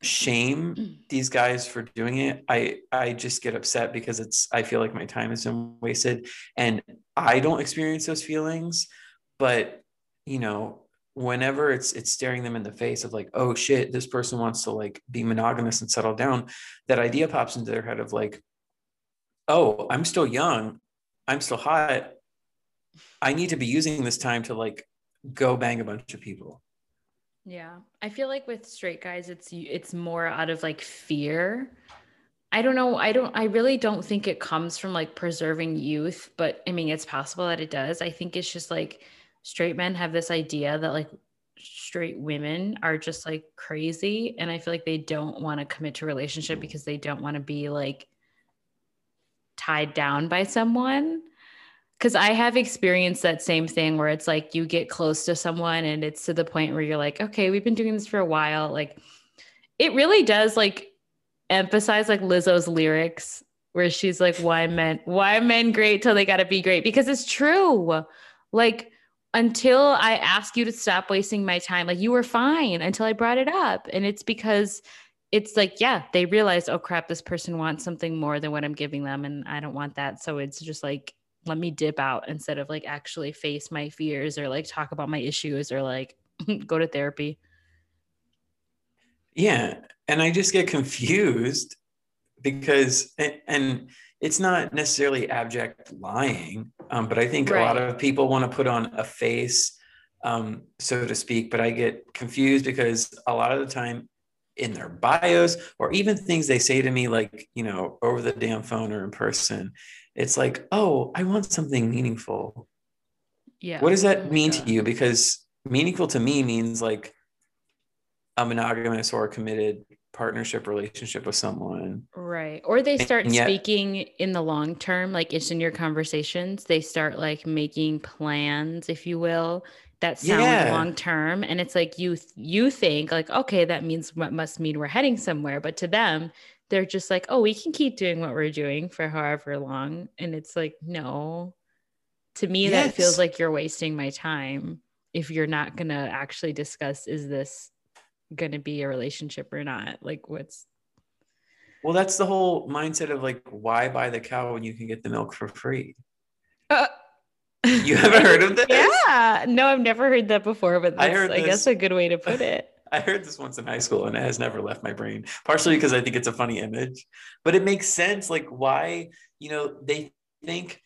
Speaker 1: shame these guys for doing it. I I just get upset because it's I feel like my time has been wasted and I don't experience those feelings, but you know, whenever it's it's staring them in the face of like, oh shit, this person wants to like be monogamous and settle down, that idea pops into their head of like, oh, I'm still young, I'm still hot. I need to be using this time to like go bang a bunch of people.
Speaker 2: Yeah. I feel like with straight guys it's it's more out of like fear. I don't know. I don't I really don't think it comes from like preserving youth, but I mean it's possible that it does. I think it's just like straight men have this idea that like straight women are just like crazy and I feel like they don't want to commit to relationship because they don't want to be like tied down by someone because I have experienced that same thing where it's like you get close to someone and it's to the point where you're like, okay, we've been doing this for a while. Like it really does like emphasize like Lizzo's lyrics where she's like, why men, why men great till they gotta be great? Because it's true. Like until I ask you to stop wasting my time, like you were fine until I brought it up. And it's because it's like, yeah, they realize, oh crap, this person wants something more than what I'm giving them. And I don't want that. So it's just like, let me dip out instead of like actually face my fears or like talk about my issues or like go to therapy.
Speaker 1: Yeah. And I just get confused because, and, and it's not necessarily abject lying, um, but I think a lot of people want to put on a face, um, so to speak. But I get confused because a lot of the time in their bios or even things they say to me, like, you know, over the damn phone or in person, it's like, oh, I want something meaningful.
Speaker 2: Yeah.
Speaker 1: What does
Speaker 2: Oh
Speaker 1: that mean
Speaker 2: God.
Speaker 1: to you? Because meaningful to me means like a monogamous or a committed partnership relationship with someone.
Speaker 2: Right. Or they start
Speaker 1: yet-
Speaker 2: speaking in the long term, like it's in your conversations. They start like making plans, if you will, that sound
Speaker 1: Yeah.
Speaker 2: long term. And it's like you you think like, okay, that means what must mean we're heading somewhere. But to them, they're just like, oh, we can keep doing what we're doing for however long. And it's like, no. To me, that feels like you're wasting my time if you're not gonna actually discuss is this gonna be a relationship or not? Like what's
Speaker 1: Well, that's the whole mindset of like, why buy the cow when you can get the milk for free?
Speaker 2: Uh,
Speaker 1: You haven't heard of this?
Speaker 2: Yeah. No, I've never heard that before, but
Speaker 1: I
Speaker 2: that's, I,
Speaker 1: heard
Speaker 2: guess a good way to put it.
Speaker 1: I heard this once in high school and it has never left my brain, partially because I think it's a funny image, but it makes sense. Like, why, you know, they think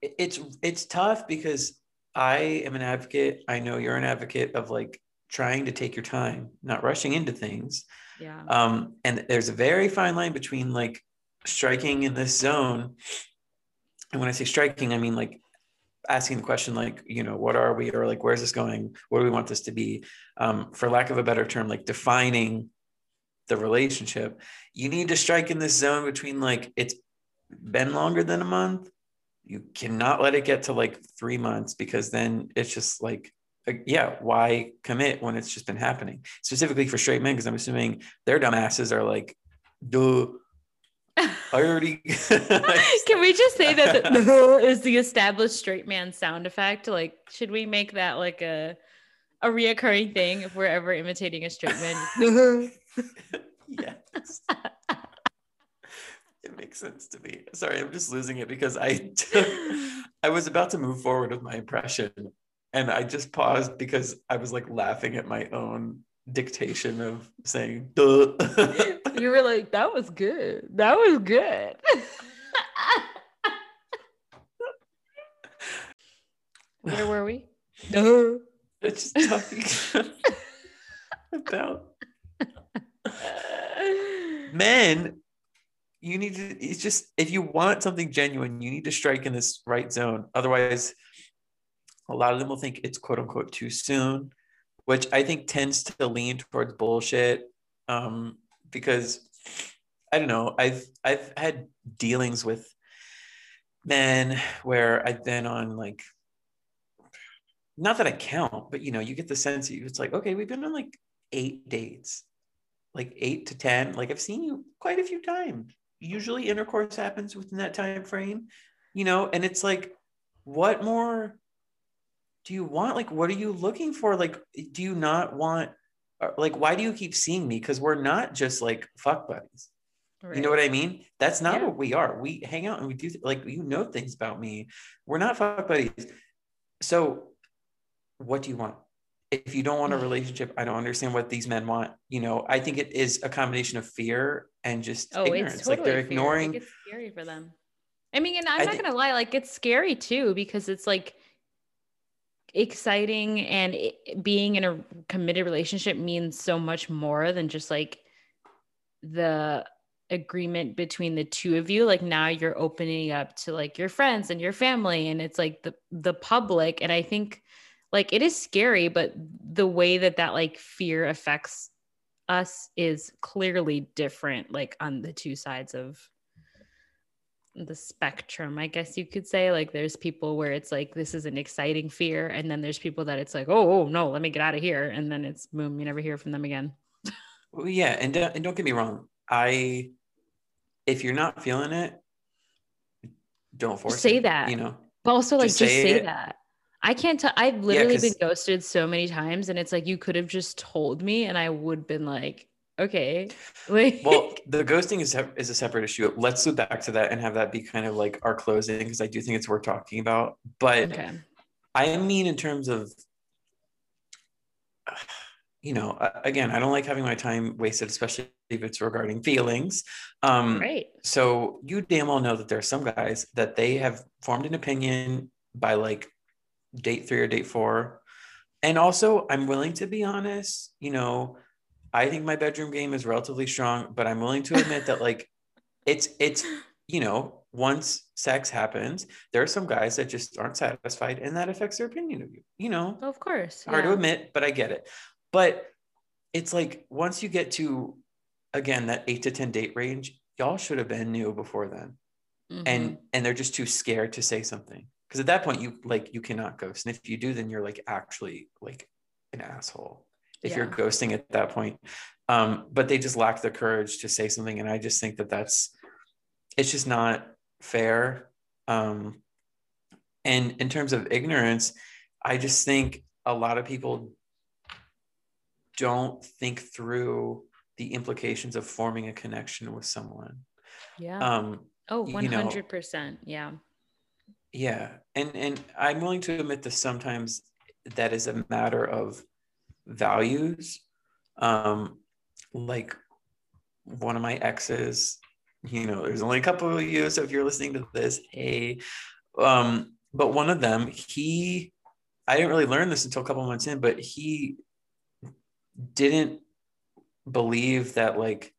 Speaker 1: it's it's tough because I am an advocate. I know you're an advocate of like trying to take your time, not rushing into things.
Speaker 2: Yeah.
Speaker 1: Um, and there's a very fine line between like striking in this zone. And when I say striking, I mean like asking the question, like, you know, what are we, or like, where's this going? What do we want this to be? Um, for lack of a better term, like defining the relationship. You need to strike in this zone between like it's been longer than a month. You cannot let it get to like three months because then it's just like, like, yeah, why commit when it's just been happening? Specifically for straight men, because I'm assuming their dumbasses are like, duh, I already.
Speaker 2: Can we just say that the is the established straight man sound effect? Like, should we make that like a a reoccurring thing if we're ever imitating a straight man? Uh-huh.
Speaker 1: yes. it makes sense to me. Sorry, I'm just losing it because I took, I was about to move forward with my impression and I just paused because I was like laughing at my own dictation of saying duh.
Speaker 2: you were like, that was good. That was good. Where were we? No.
Speaker 1: it's just talking about men you need to it's just if you want something genuine you need to strike in this right zone otherwise a lot of them will think it's quote unquote too soon which i think tends to lean towards bullshit um, because i don't know i've i've had dealings with men where i've been on like not that I count, but you know, you get the sense that it's like, okay, we've been on like eight dates, like eight to 10. Like I've seen you quite a few times. Usually intercourse happens within that time frame, you know, and it's like, what more do you want? Like, what are you looking for? Like, do you not want, uh, like, why do you keep seeing me? Because we're not just like fuck buddies. Right. You know what I mean? That's not yeah. what we are. We hang out and we do like you know things about me. We're not fuck buddies. So what do you want? If you don't want a relationship, I don't understand what these men want. You know, I think it is a combination of fear and just oh, ignorance. Totally like they're fear. ignoring.
Speaker 2: it's scary for them. I mean, and I'm I not gonna lie, like it's scary too because it's like exciting and it, being in a committed relationship means so much more than just like the agreement between the two of you. Like now you're opening up to like your friends and your family and it's like the the public. And i think like it is scary but the way that that like fear affects us is clearly different like on the two sides of the spectrum i guess you could say like there's people where it's like this is an exciting fear and then there's people that it's like oh, oh no let me get out of here and then it's boom you never hear from them again.
Speaker 1: Well, yeah and, and don't get me wrong i if you're not feeling it don't force
Speaker 2: say
Speaker 1: it,
Speaker 2: that
Speaker 1: you know?
Speaker 2: but also like just, just say, say that. I can't tell. I've literally yeah, been ghosted so many times, and it's like you could have just told me, and I would have been like, okay.
Speaker 1: Like, well, the ghosting is is a separate issue. Let's go back to that and have that be kind of like our closing because I do think it's worth talking about. But okay. I mean, in terms of, you know, again, I don't like having my time wasted, especially if it's regarding feelings. Um, right. So you damn well know that there are some guys that they have formed an opinion by like date three or date four. And also, I'm willing to be honest, you know, I think my bedroom game is relatively strong, but I'm willing to admit that, like, it's, it's, you know, once sex happens, there are some guys that just aren't satisfied and that affects their opinion of you, you know?
Speaker 2: Of course.
Speaker 1: Hard yeah. to admit, but I get it. But it's like once you get to, again, that eight to 10 date range, y'all should have been new before then. Mm-hmm. And, and they're just too scared to say something because at that point you like you cannot ghost and if you do then you're like actually like an asshole if yeah. you're ghosting at that point. Um but they just lack the courage to say something and i just think that that's it's just not fair. Um and in terms of ignorance i just think a lot of people don't think through the implications of forming a connection with someone.
Speaker 2: Yeah. Um oh 100% you know, yeah.
Speaker 1: Yeah. And and i'm willing to admit that sometimes that is a matter of values um like one of my exes you know there's only a couple of you so if you're listening to this hey um but one of them he i didn't really learn this until a couple months in but he didn't believe that like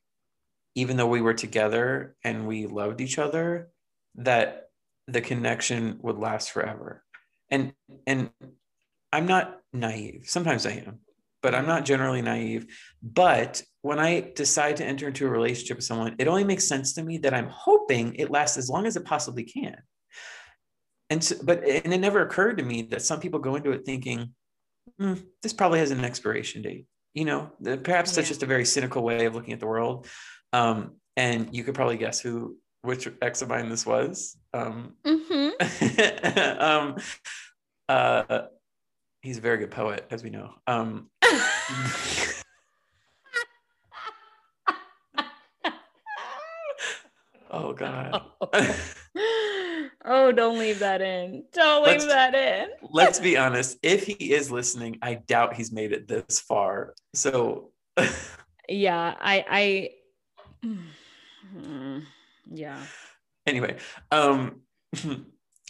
Speaker 1: even though we were together and we loved each other that the connection would last forever. And and I'm not naive. Sometimes I am, but I'm not generally naive. But when I decide to enter into a relationship with someone, it only makes sense to me that I'm hoping it lasts as long as it possibly can. And so, but and it never occurred to me that some people go into it thinking, mm, this probably has an expiration date. You know, perhaps yeah. that's just a very cynical way of looking at the world. Um, and you could probably guess who which ex of mine this was. Um, mm-hmm. um, uh, he's a very good poet, as we know. Um, oh God.
Speaker 2: oh, don't leave that in. Don't leave let's, that in.
Speaker 1: let's be honest. If he is listening, I doubt he's made it this far. So.
Speaker 2: yeah, I. I. Yeah.
Speaker 1: Anyway, um,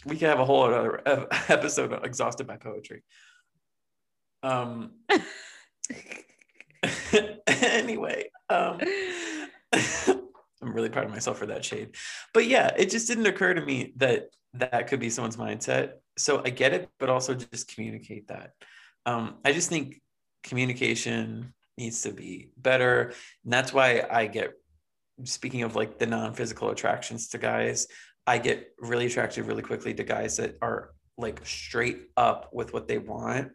Speaker 1: we can have a whole other episode exhausted by poetry. Um. anyway, um, I'm really proud of myself for that shade. But yeah, it just didn't occur to me that that could be someone's mindset. So I get it, but also just communicate that. Um, I just think communication needs to be better. And that's why I get speaking of like the non-physical attractions to guys, I get really attracted really quickly to guys that are like straight up with what they want.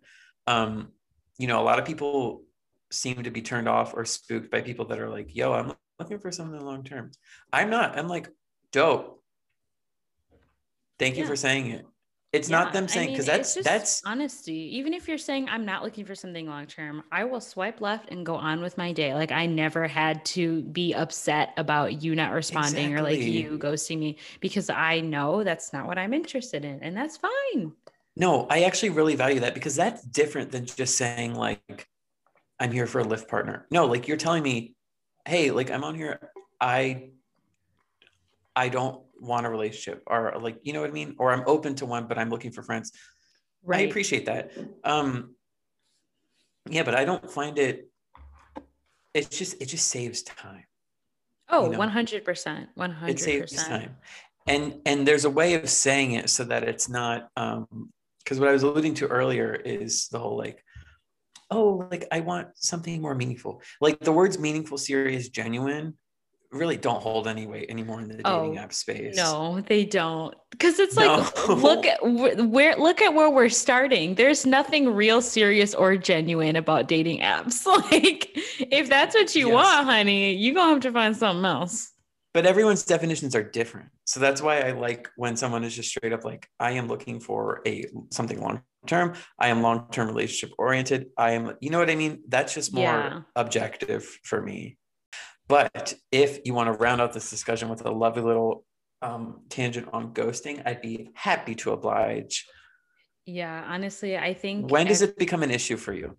Speaker 1: Um, you know, a lot of people seem to be turned off or spooked by people that are like, yo, I'm looking for something long term. I'm not. I'm like, dope. Thank you for saying it. It's yeah, not them saying because I mean, that's that's
Speaker 2: honesty. Even if you're saying I'm not looking for something long term, I will swipe left and go on with my day. Like I never had to be upset about you not responding exactly. or like you ghosting me because I know that's not what I'm interested in, and that's fine.
Speaker 1: No, I actually really value that because that's different than just saying like I'm here for a lift partner. No, like you're telling me, hey, like I'm on here. I I don't want a relationship or like you know what I mean? Or I'm open to one, but I'm looking for friends. Right. I appreciate that. Um yeah, but I don't find it it's just it just saves time.
Speaker 2: Oh, you know? 100%. 100%. It saves
Speaker 1: time. And and there's a way of saying it so that it's not um because what I was alluding to earlier is the whole like oh, like I want something more meaningful. Like the words meaningful, serious, genuine really don't hold any weight anymore in the dating oh, app space.
Speaker 2: No, they don't. Because it's no. like look at where look at where we're starting. There's nothing real serious or genuine about dating apps. Like if that's what you yes. want, honey, you're gonna have to find something else.
Speaker 1: But everyone's definitions are different. So that's why I like when someone is just straight up like, I am looking for a something long term. I am long term relationship oriented. I am, you know what I mean? That's just more yeah. objective for me. But if you want to round out this discussion with a lovely little um, tangent on ghosting, I'd be happy to oblige.
Speaker 2: Yeah, honestly, I think.
Speaker 1: When does it become an issue for you?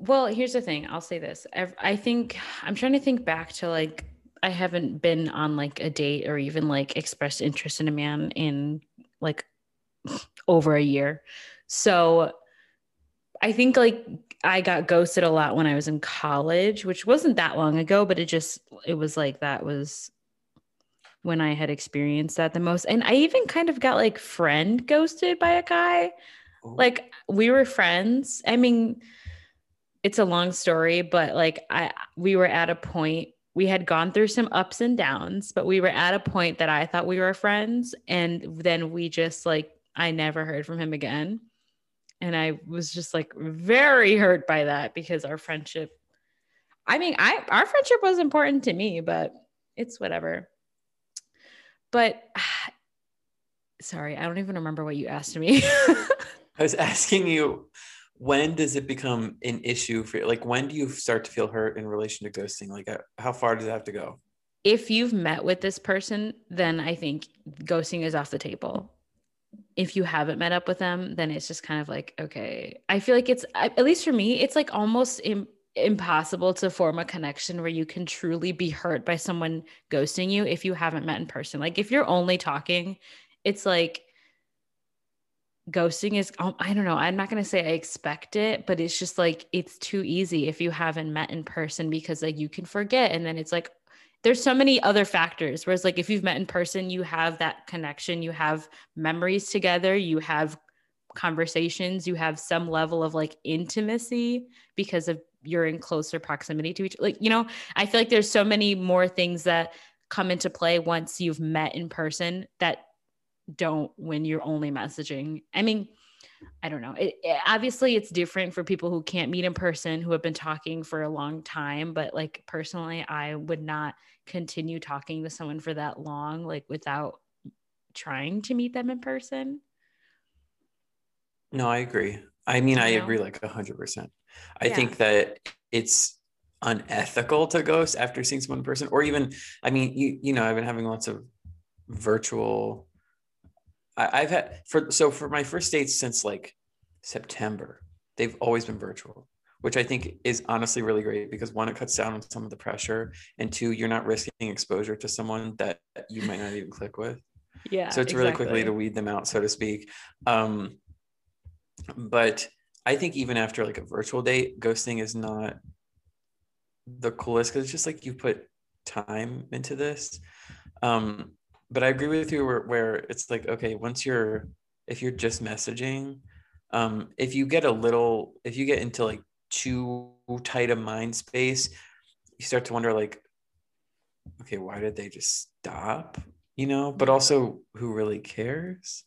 Speaker 2: Well, here's the thing. I'll say this. I think I'm trying to think back to like I haven't been on like a date or even like expressed interest in a man in like over a year. So I think like I got ghosted a lot when I was in college, which wasn't that long ago, but it just it was like that was when I had experienced that the most. And I even kind of got like friend ghosted by a guy. Oh. Like we were friends. I mean, it's a long story, but like I we were at a point we had gone through some ups and downs, but we were at a point that I thought we were friends and then we just like I never heard from him again. And I was just like very hurt by that because our friendship, I mean, I our friendship was important to me, but it's whatever. But sorry, I don't even remember what you asked me.
Speaker 1: I was asking you when does it become an issue for you? Like, when do you start to feel hurt in relation to ghosting? Like, uh, how far does it have to go?
Speaker 2: If you've met with this person, then I think ghosting is off the table if you haven't met up with them, then it's just kind of like, okay. I feel like it's, at least for me, it's like almost Im- impossible to form a connection where you can truly be hurt by someone ghosting you if you haven't met in person. Like if you're only talking, it's like, ghosting is um, i don't know i'm not going to say i expect it but it's just like it's too easy if you haven't met in person because like you can forget and then it's like there's so many other factors whereas like if you've met in person you have that connection you have memories together you have conversations you have some level of like intimacy because of you're in closer proximity to each like you know i feel like there's so many more things that come into play once you've met in person that don't when you're only messaging i mean I don't know. It, it, obviously, it's different for people who can't meet in person, who have been talking for a long time. But like personally, I would not continue talking to someone for that long, like without trying to meet them in person.
Speaker 1: No, I agree. I mean, you I know? agree like a hundred percent. I yeah. think that it's unethical to ghost after seeing someone in person, or even, I mean, you you know, I've been having lots of virtual I, have had for so for my first dates since like September, they've always been virtual, which I think is honestly really great because one, it cuts down on some of the pressure, and two, you're not risking exposure to someone that you might not even click with.
Speaker 2: Yeah.
Speaker 1: So it's exactly. really quickly to weed them out, so to speak. Um, but I think even after like a virtual date, ghosting is not the coolest because it's just like you put time into this. Um, but I agree with you where, where it's like, okay, once you're, if you're just messaging, um, if you get a little, if you get into like too tight a mind space, you start to wonder like, okay, why did they just stop? You know, but also who really cares?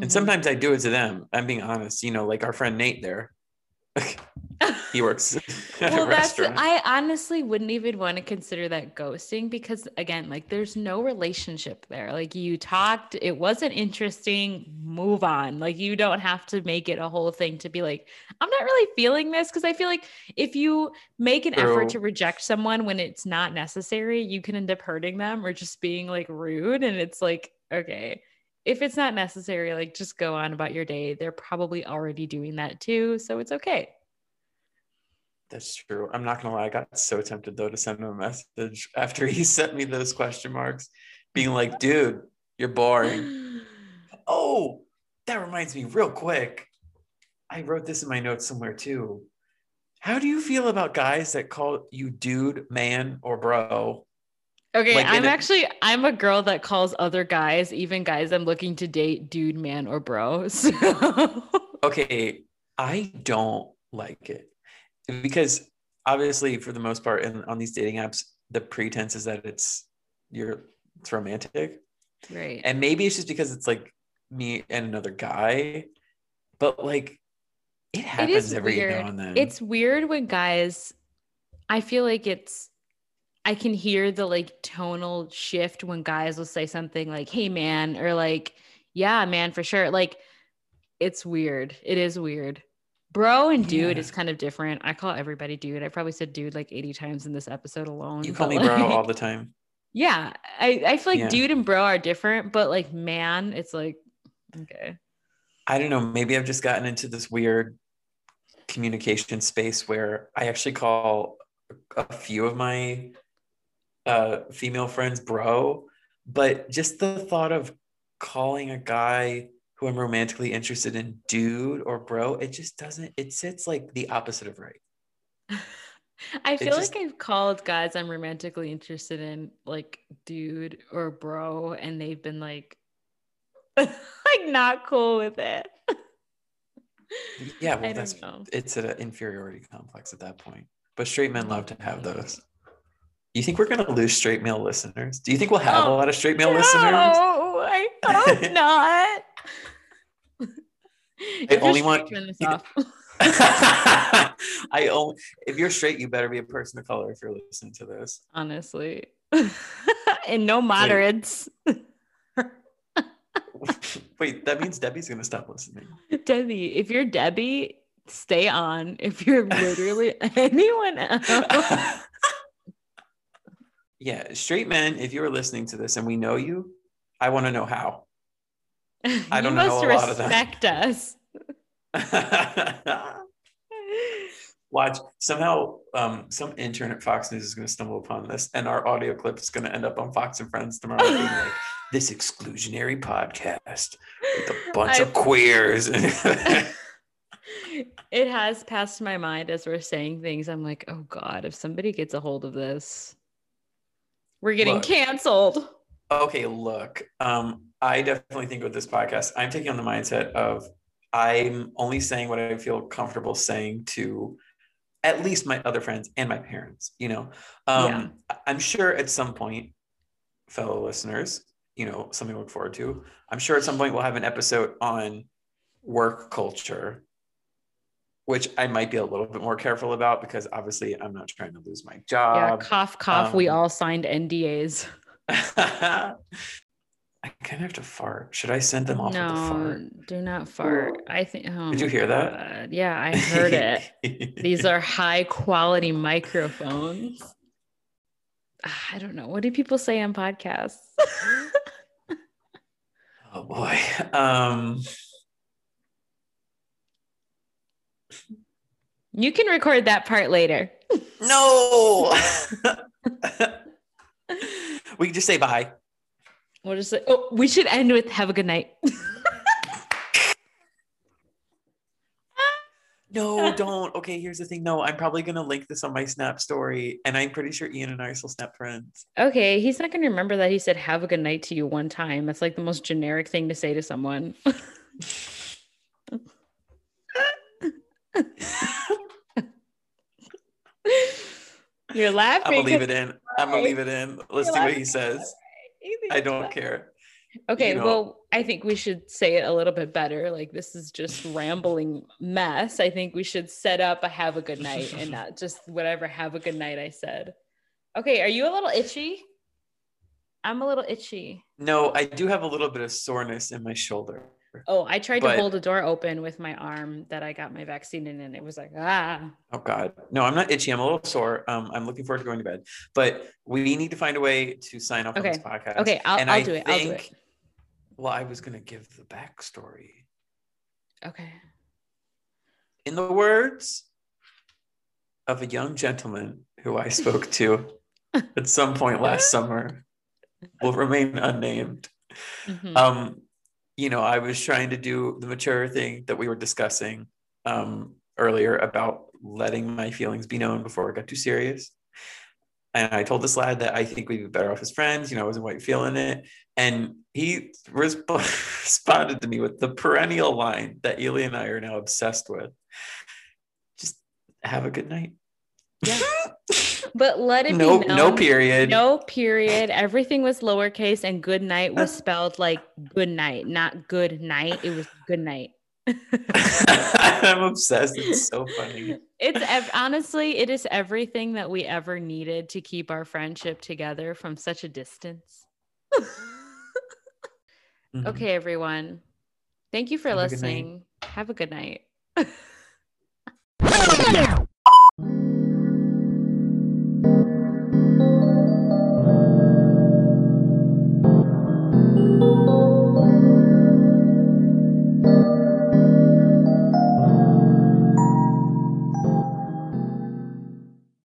Speaker 1: And
Speaker 2: Mhm.
Speaker 1: sometimes I do it to them. I'm being honest. You know, like our friend Nate there. he works
Speaker 2: well that's i honestly wouldn't even want to consider that ghosting because again like there's no relationship there. Like you talked it wasn't interesting move on. Like you don't have to make it a whole thing to be like i'm not really feeling this because i feel like if you make an effort to reject someone when it's not necessary you can end up hurting them or just being like rude and it's like okay if it's not necessary like just go on about your day. They're probably already doing that too so it's okay
Speaker 1: That's true. I'm not gonna lie. I got so tempted though to send him a message after he sent me those question marks, being like, dude, you're boring. Oh, that reminds me real quick. I wrote this in my notes somewhere too. How do you feel about guys that call you dude, man, or bro?
Speaker 2: Okay,
Speaker 1: Like,
Speaker 2: I'm
Speaker 1: a-
Speaker 2: actually I'm a girl that calls other guys, even guys I'm looking to date, dude, man, or bro. So
Speaker 1: Okay, I don't like it because obviously, for the most part, in, on these dating apps, the pretense is that it's you're it's romantic,
Speaker 2: right.
Speaker 1: and maybe it's just because it's like me and another guy, but like it
Speaker 2: It
Speaker 1: happens
Speaker 2: is
Speaker 1: every
Speaker 2: weird.
Speaker 1: now and then.
Speaker 2: It's weird when guys I feel like it's I can hear the like tonal shift when guys will say something like, hey man, or like, yeah, man, for sure. Like it's weird. It is weird. Bro and dude
Speaker 1: Yeah.
Speaker 2: is kind of different. I call everybody dude. I probably said dude like 80 times in this episode alone.
Speaker 1: you call me bro all the time.
Speaker 2: Yeah, I, I feel like
Speaker 1: Yeah.
Speaker 2: dude and bro are different, but like man, it's like okay.
Speaker 1: I don't know. Maybe I've just gotten into this weird communication space where I actually call a few of my uh, female friends bro, but just the thought of calling a guy who I'm romantically interested in dude or bro, it just doesn't, it sits like the opposite of right.
Speaker 2: I feel
Speaker 1: just-
Speaker 2: like I've called guys I'm romantically interested in like dude or bro, and they've been like like not cool with it.
Speaker 1: Yeah, well, that's
Speaker 2: know.
Speaker 1: it's an inferiority complex at that point. But straight men love to have those. You think we're gonna lose straight male listeners? Do you think we'll have a
Speaker 2: Oh,
Speaker 1: lot of straight male listeners?
Speaker 2: no,
Speaker 1: listeners?
Speaker 2: I hope not. You're
Speaker 1: only want-
Speaker 2: turn this off.
Speaker 1: I only if you're straight, you better be a person of color if you're listening to this.
Speaker 2: honestly. and no moderates.
Speaker 1: Wait, that means Debbie's gonna stop listening.
Speaker 2: Debbie, if you're Debbie, stay on. If you're literally anyone else,
Speaker 1: yeah, straight men, if you are listening to this and we know you, I want to know how. I don't
Speaker 2: you
Speaker 1: know
Speaker 2: must
Speaker 1: a lot of
Speaker 2: respect us.
Speaker 1: Watch somehow um, some intern at Fox News is going to stumble upon this, and our audio clip is going to end up on Fox and Friends tomorrow. like, this exclusionary podcast with a bunch of queers.
Speaker 2: it has passed my mind as we're saying things. I'm like, oh God, if somebody gets a hold of this, we're getting
Speaker 1: Look.
Speaker 2: canceled.
Speaker 1: Okay, look, um, I definitely think with this podcast, I'm taking on the mindset of I'm only saying what I feel comfortable saying to at least my other friends and my parents. You know, um, I- I'm sure at some point, fellow listeners, you know, something to look forward to. I'm sure at some point we'll have an episode on work culture, which I might be a little bit more careful about because obviously I'm not trying to lose my job.
Speaker 2: yeah, cough, cough. we
Speaker 1: um,
Speaker 2: all signed NDAs.
Speaker 1: I kind of have to fart. Should I send them off with a
Speaker 2: No,
Speaker 1: fart?
Speaker 2: do not fart. I think. Oh
Speaker 1: Did you hear that?
Speaker 2: Yeah, I heard it. These are high quality microphones. Ah, I don't know. What do people say on podcasts?
Speaker 1: oh boy. Um,
Speaker 2: you can record that part later.
Speaker 1: no. We can just say bye.
Speaker 2: We'll just say, oh, we should end with have a good night.
Speaker 1: No, don't. Okay, here's the thing. No, I'm probably gonna link this on my Snap story, and I'm pretty sure Ian and I are still Snap friends.
Speaker 2: okay, he's not going to remember that he said have a good night to you one time. That's like the most generic thing to say to someone. You're laughing.
Speaker 1: I'm gonna leave it
Speaker 2: 'cause
Speaker 1: in. I'm gonna leave it in. Let's
Speaker 2: You're
Speaker 1: see what he says. I don't
Speaker 2: funny.
Speaker 1: care.
Speaker 2: Okay,
Speaker 1: you know-
Speaker 2: well, I think we should say it a little bit better. Like this is just rambling mess. I think we should set up a have a good night and not just whatever have a good night I said. Okay, are you a little itchy? I'm a little itchy.
Speaker 1: No, I do have a little bit of soreness in my shoulder.
Speaker 2: Oh, I tried
Speaker 1: But-
Speaker 2: to hold a door open with my arm that I got my vaccine in, and it was like, ah.
Speaker 1: Oh God, no, I'm not itchy. I'm a little sore. Um, I'm looking forward to going to bed. But we need to find a way to sign off on this podcast.
Speaker 2: Okay, I'll,
Speaker 1: And
Speaker 2: I'll do it. I'll do it.
Speaker 1: Well, I was gonna give the backstory.
Speaker 2: Okay.
Speaker 1: In the words of a young gentleman who I spoke to at some point last summer, will remain unnamed.
Speaker 2: Mhm.
Speaker 1: Um, you know, I was trying to do the mature thing that we were discussing um, earlier about letting my feelings be known before it got too serious. And I told this lad that I think we'd be better off as friends. You know, I wasn't quite feeling it. And he resp- responded to me with the perennial line that Ely and I are now obsessed with. Just have a good night.
Speaker 2: Yeah. But let it
Speaker 1: no,
Speaker 2: be known.
Speaker 1: no period.
Speaker 2: No period. Everything was lowercase, and good night was spelled like good night, not good night. It was good night.
Speaker 1: I'm obsessed. It's so funny.
Speaker 2: It's ev- honestly, it is everything that we ever needed to keep our friendship together from such a distance.
Speaker 1: Mhm.
Speaker 2: Okay, everyone. Thank you for
Speaker 1: Have a
Speaker 2: listening. Have a good night.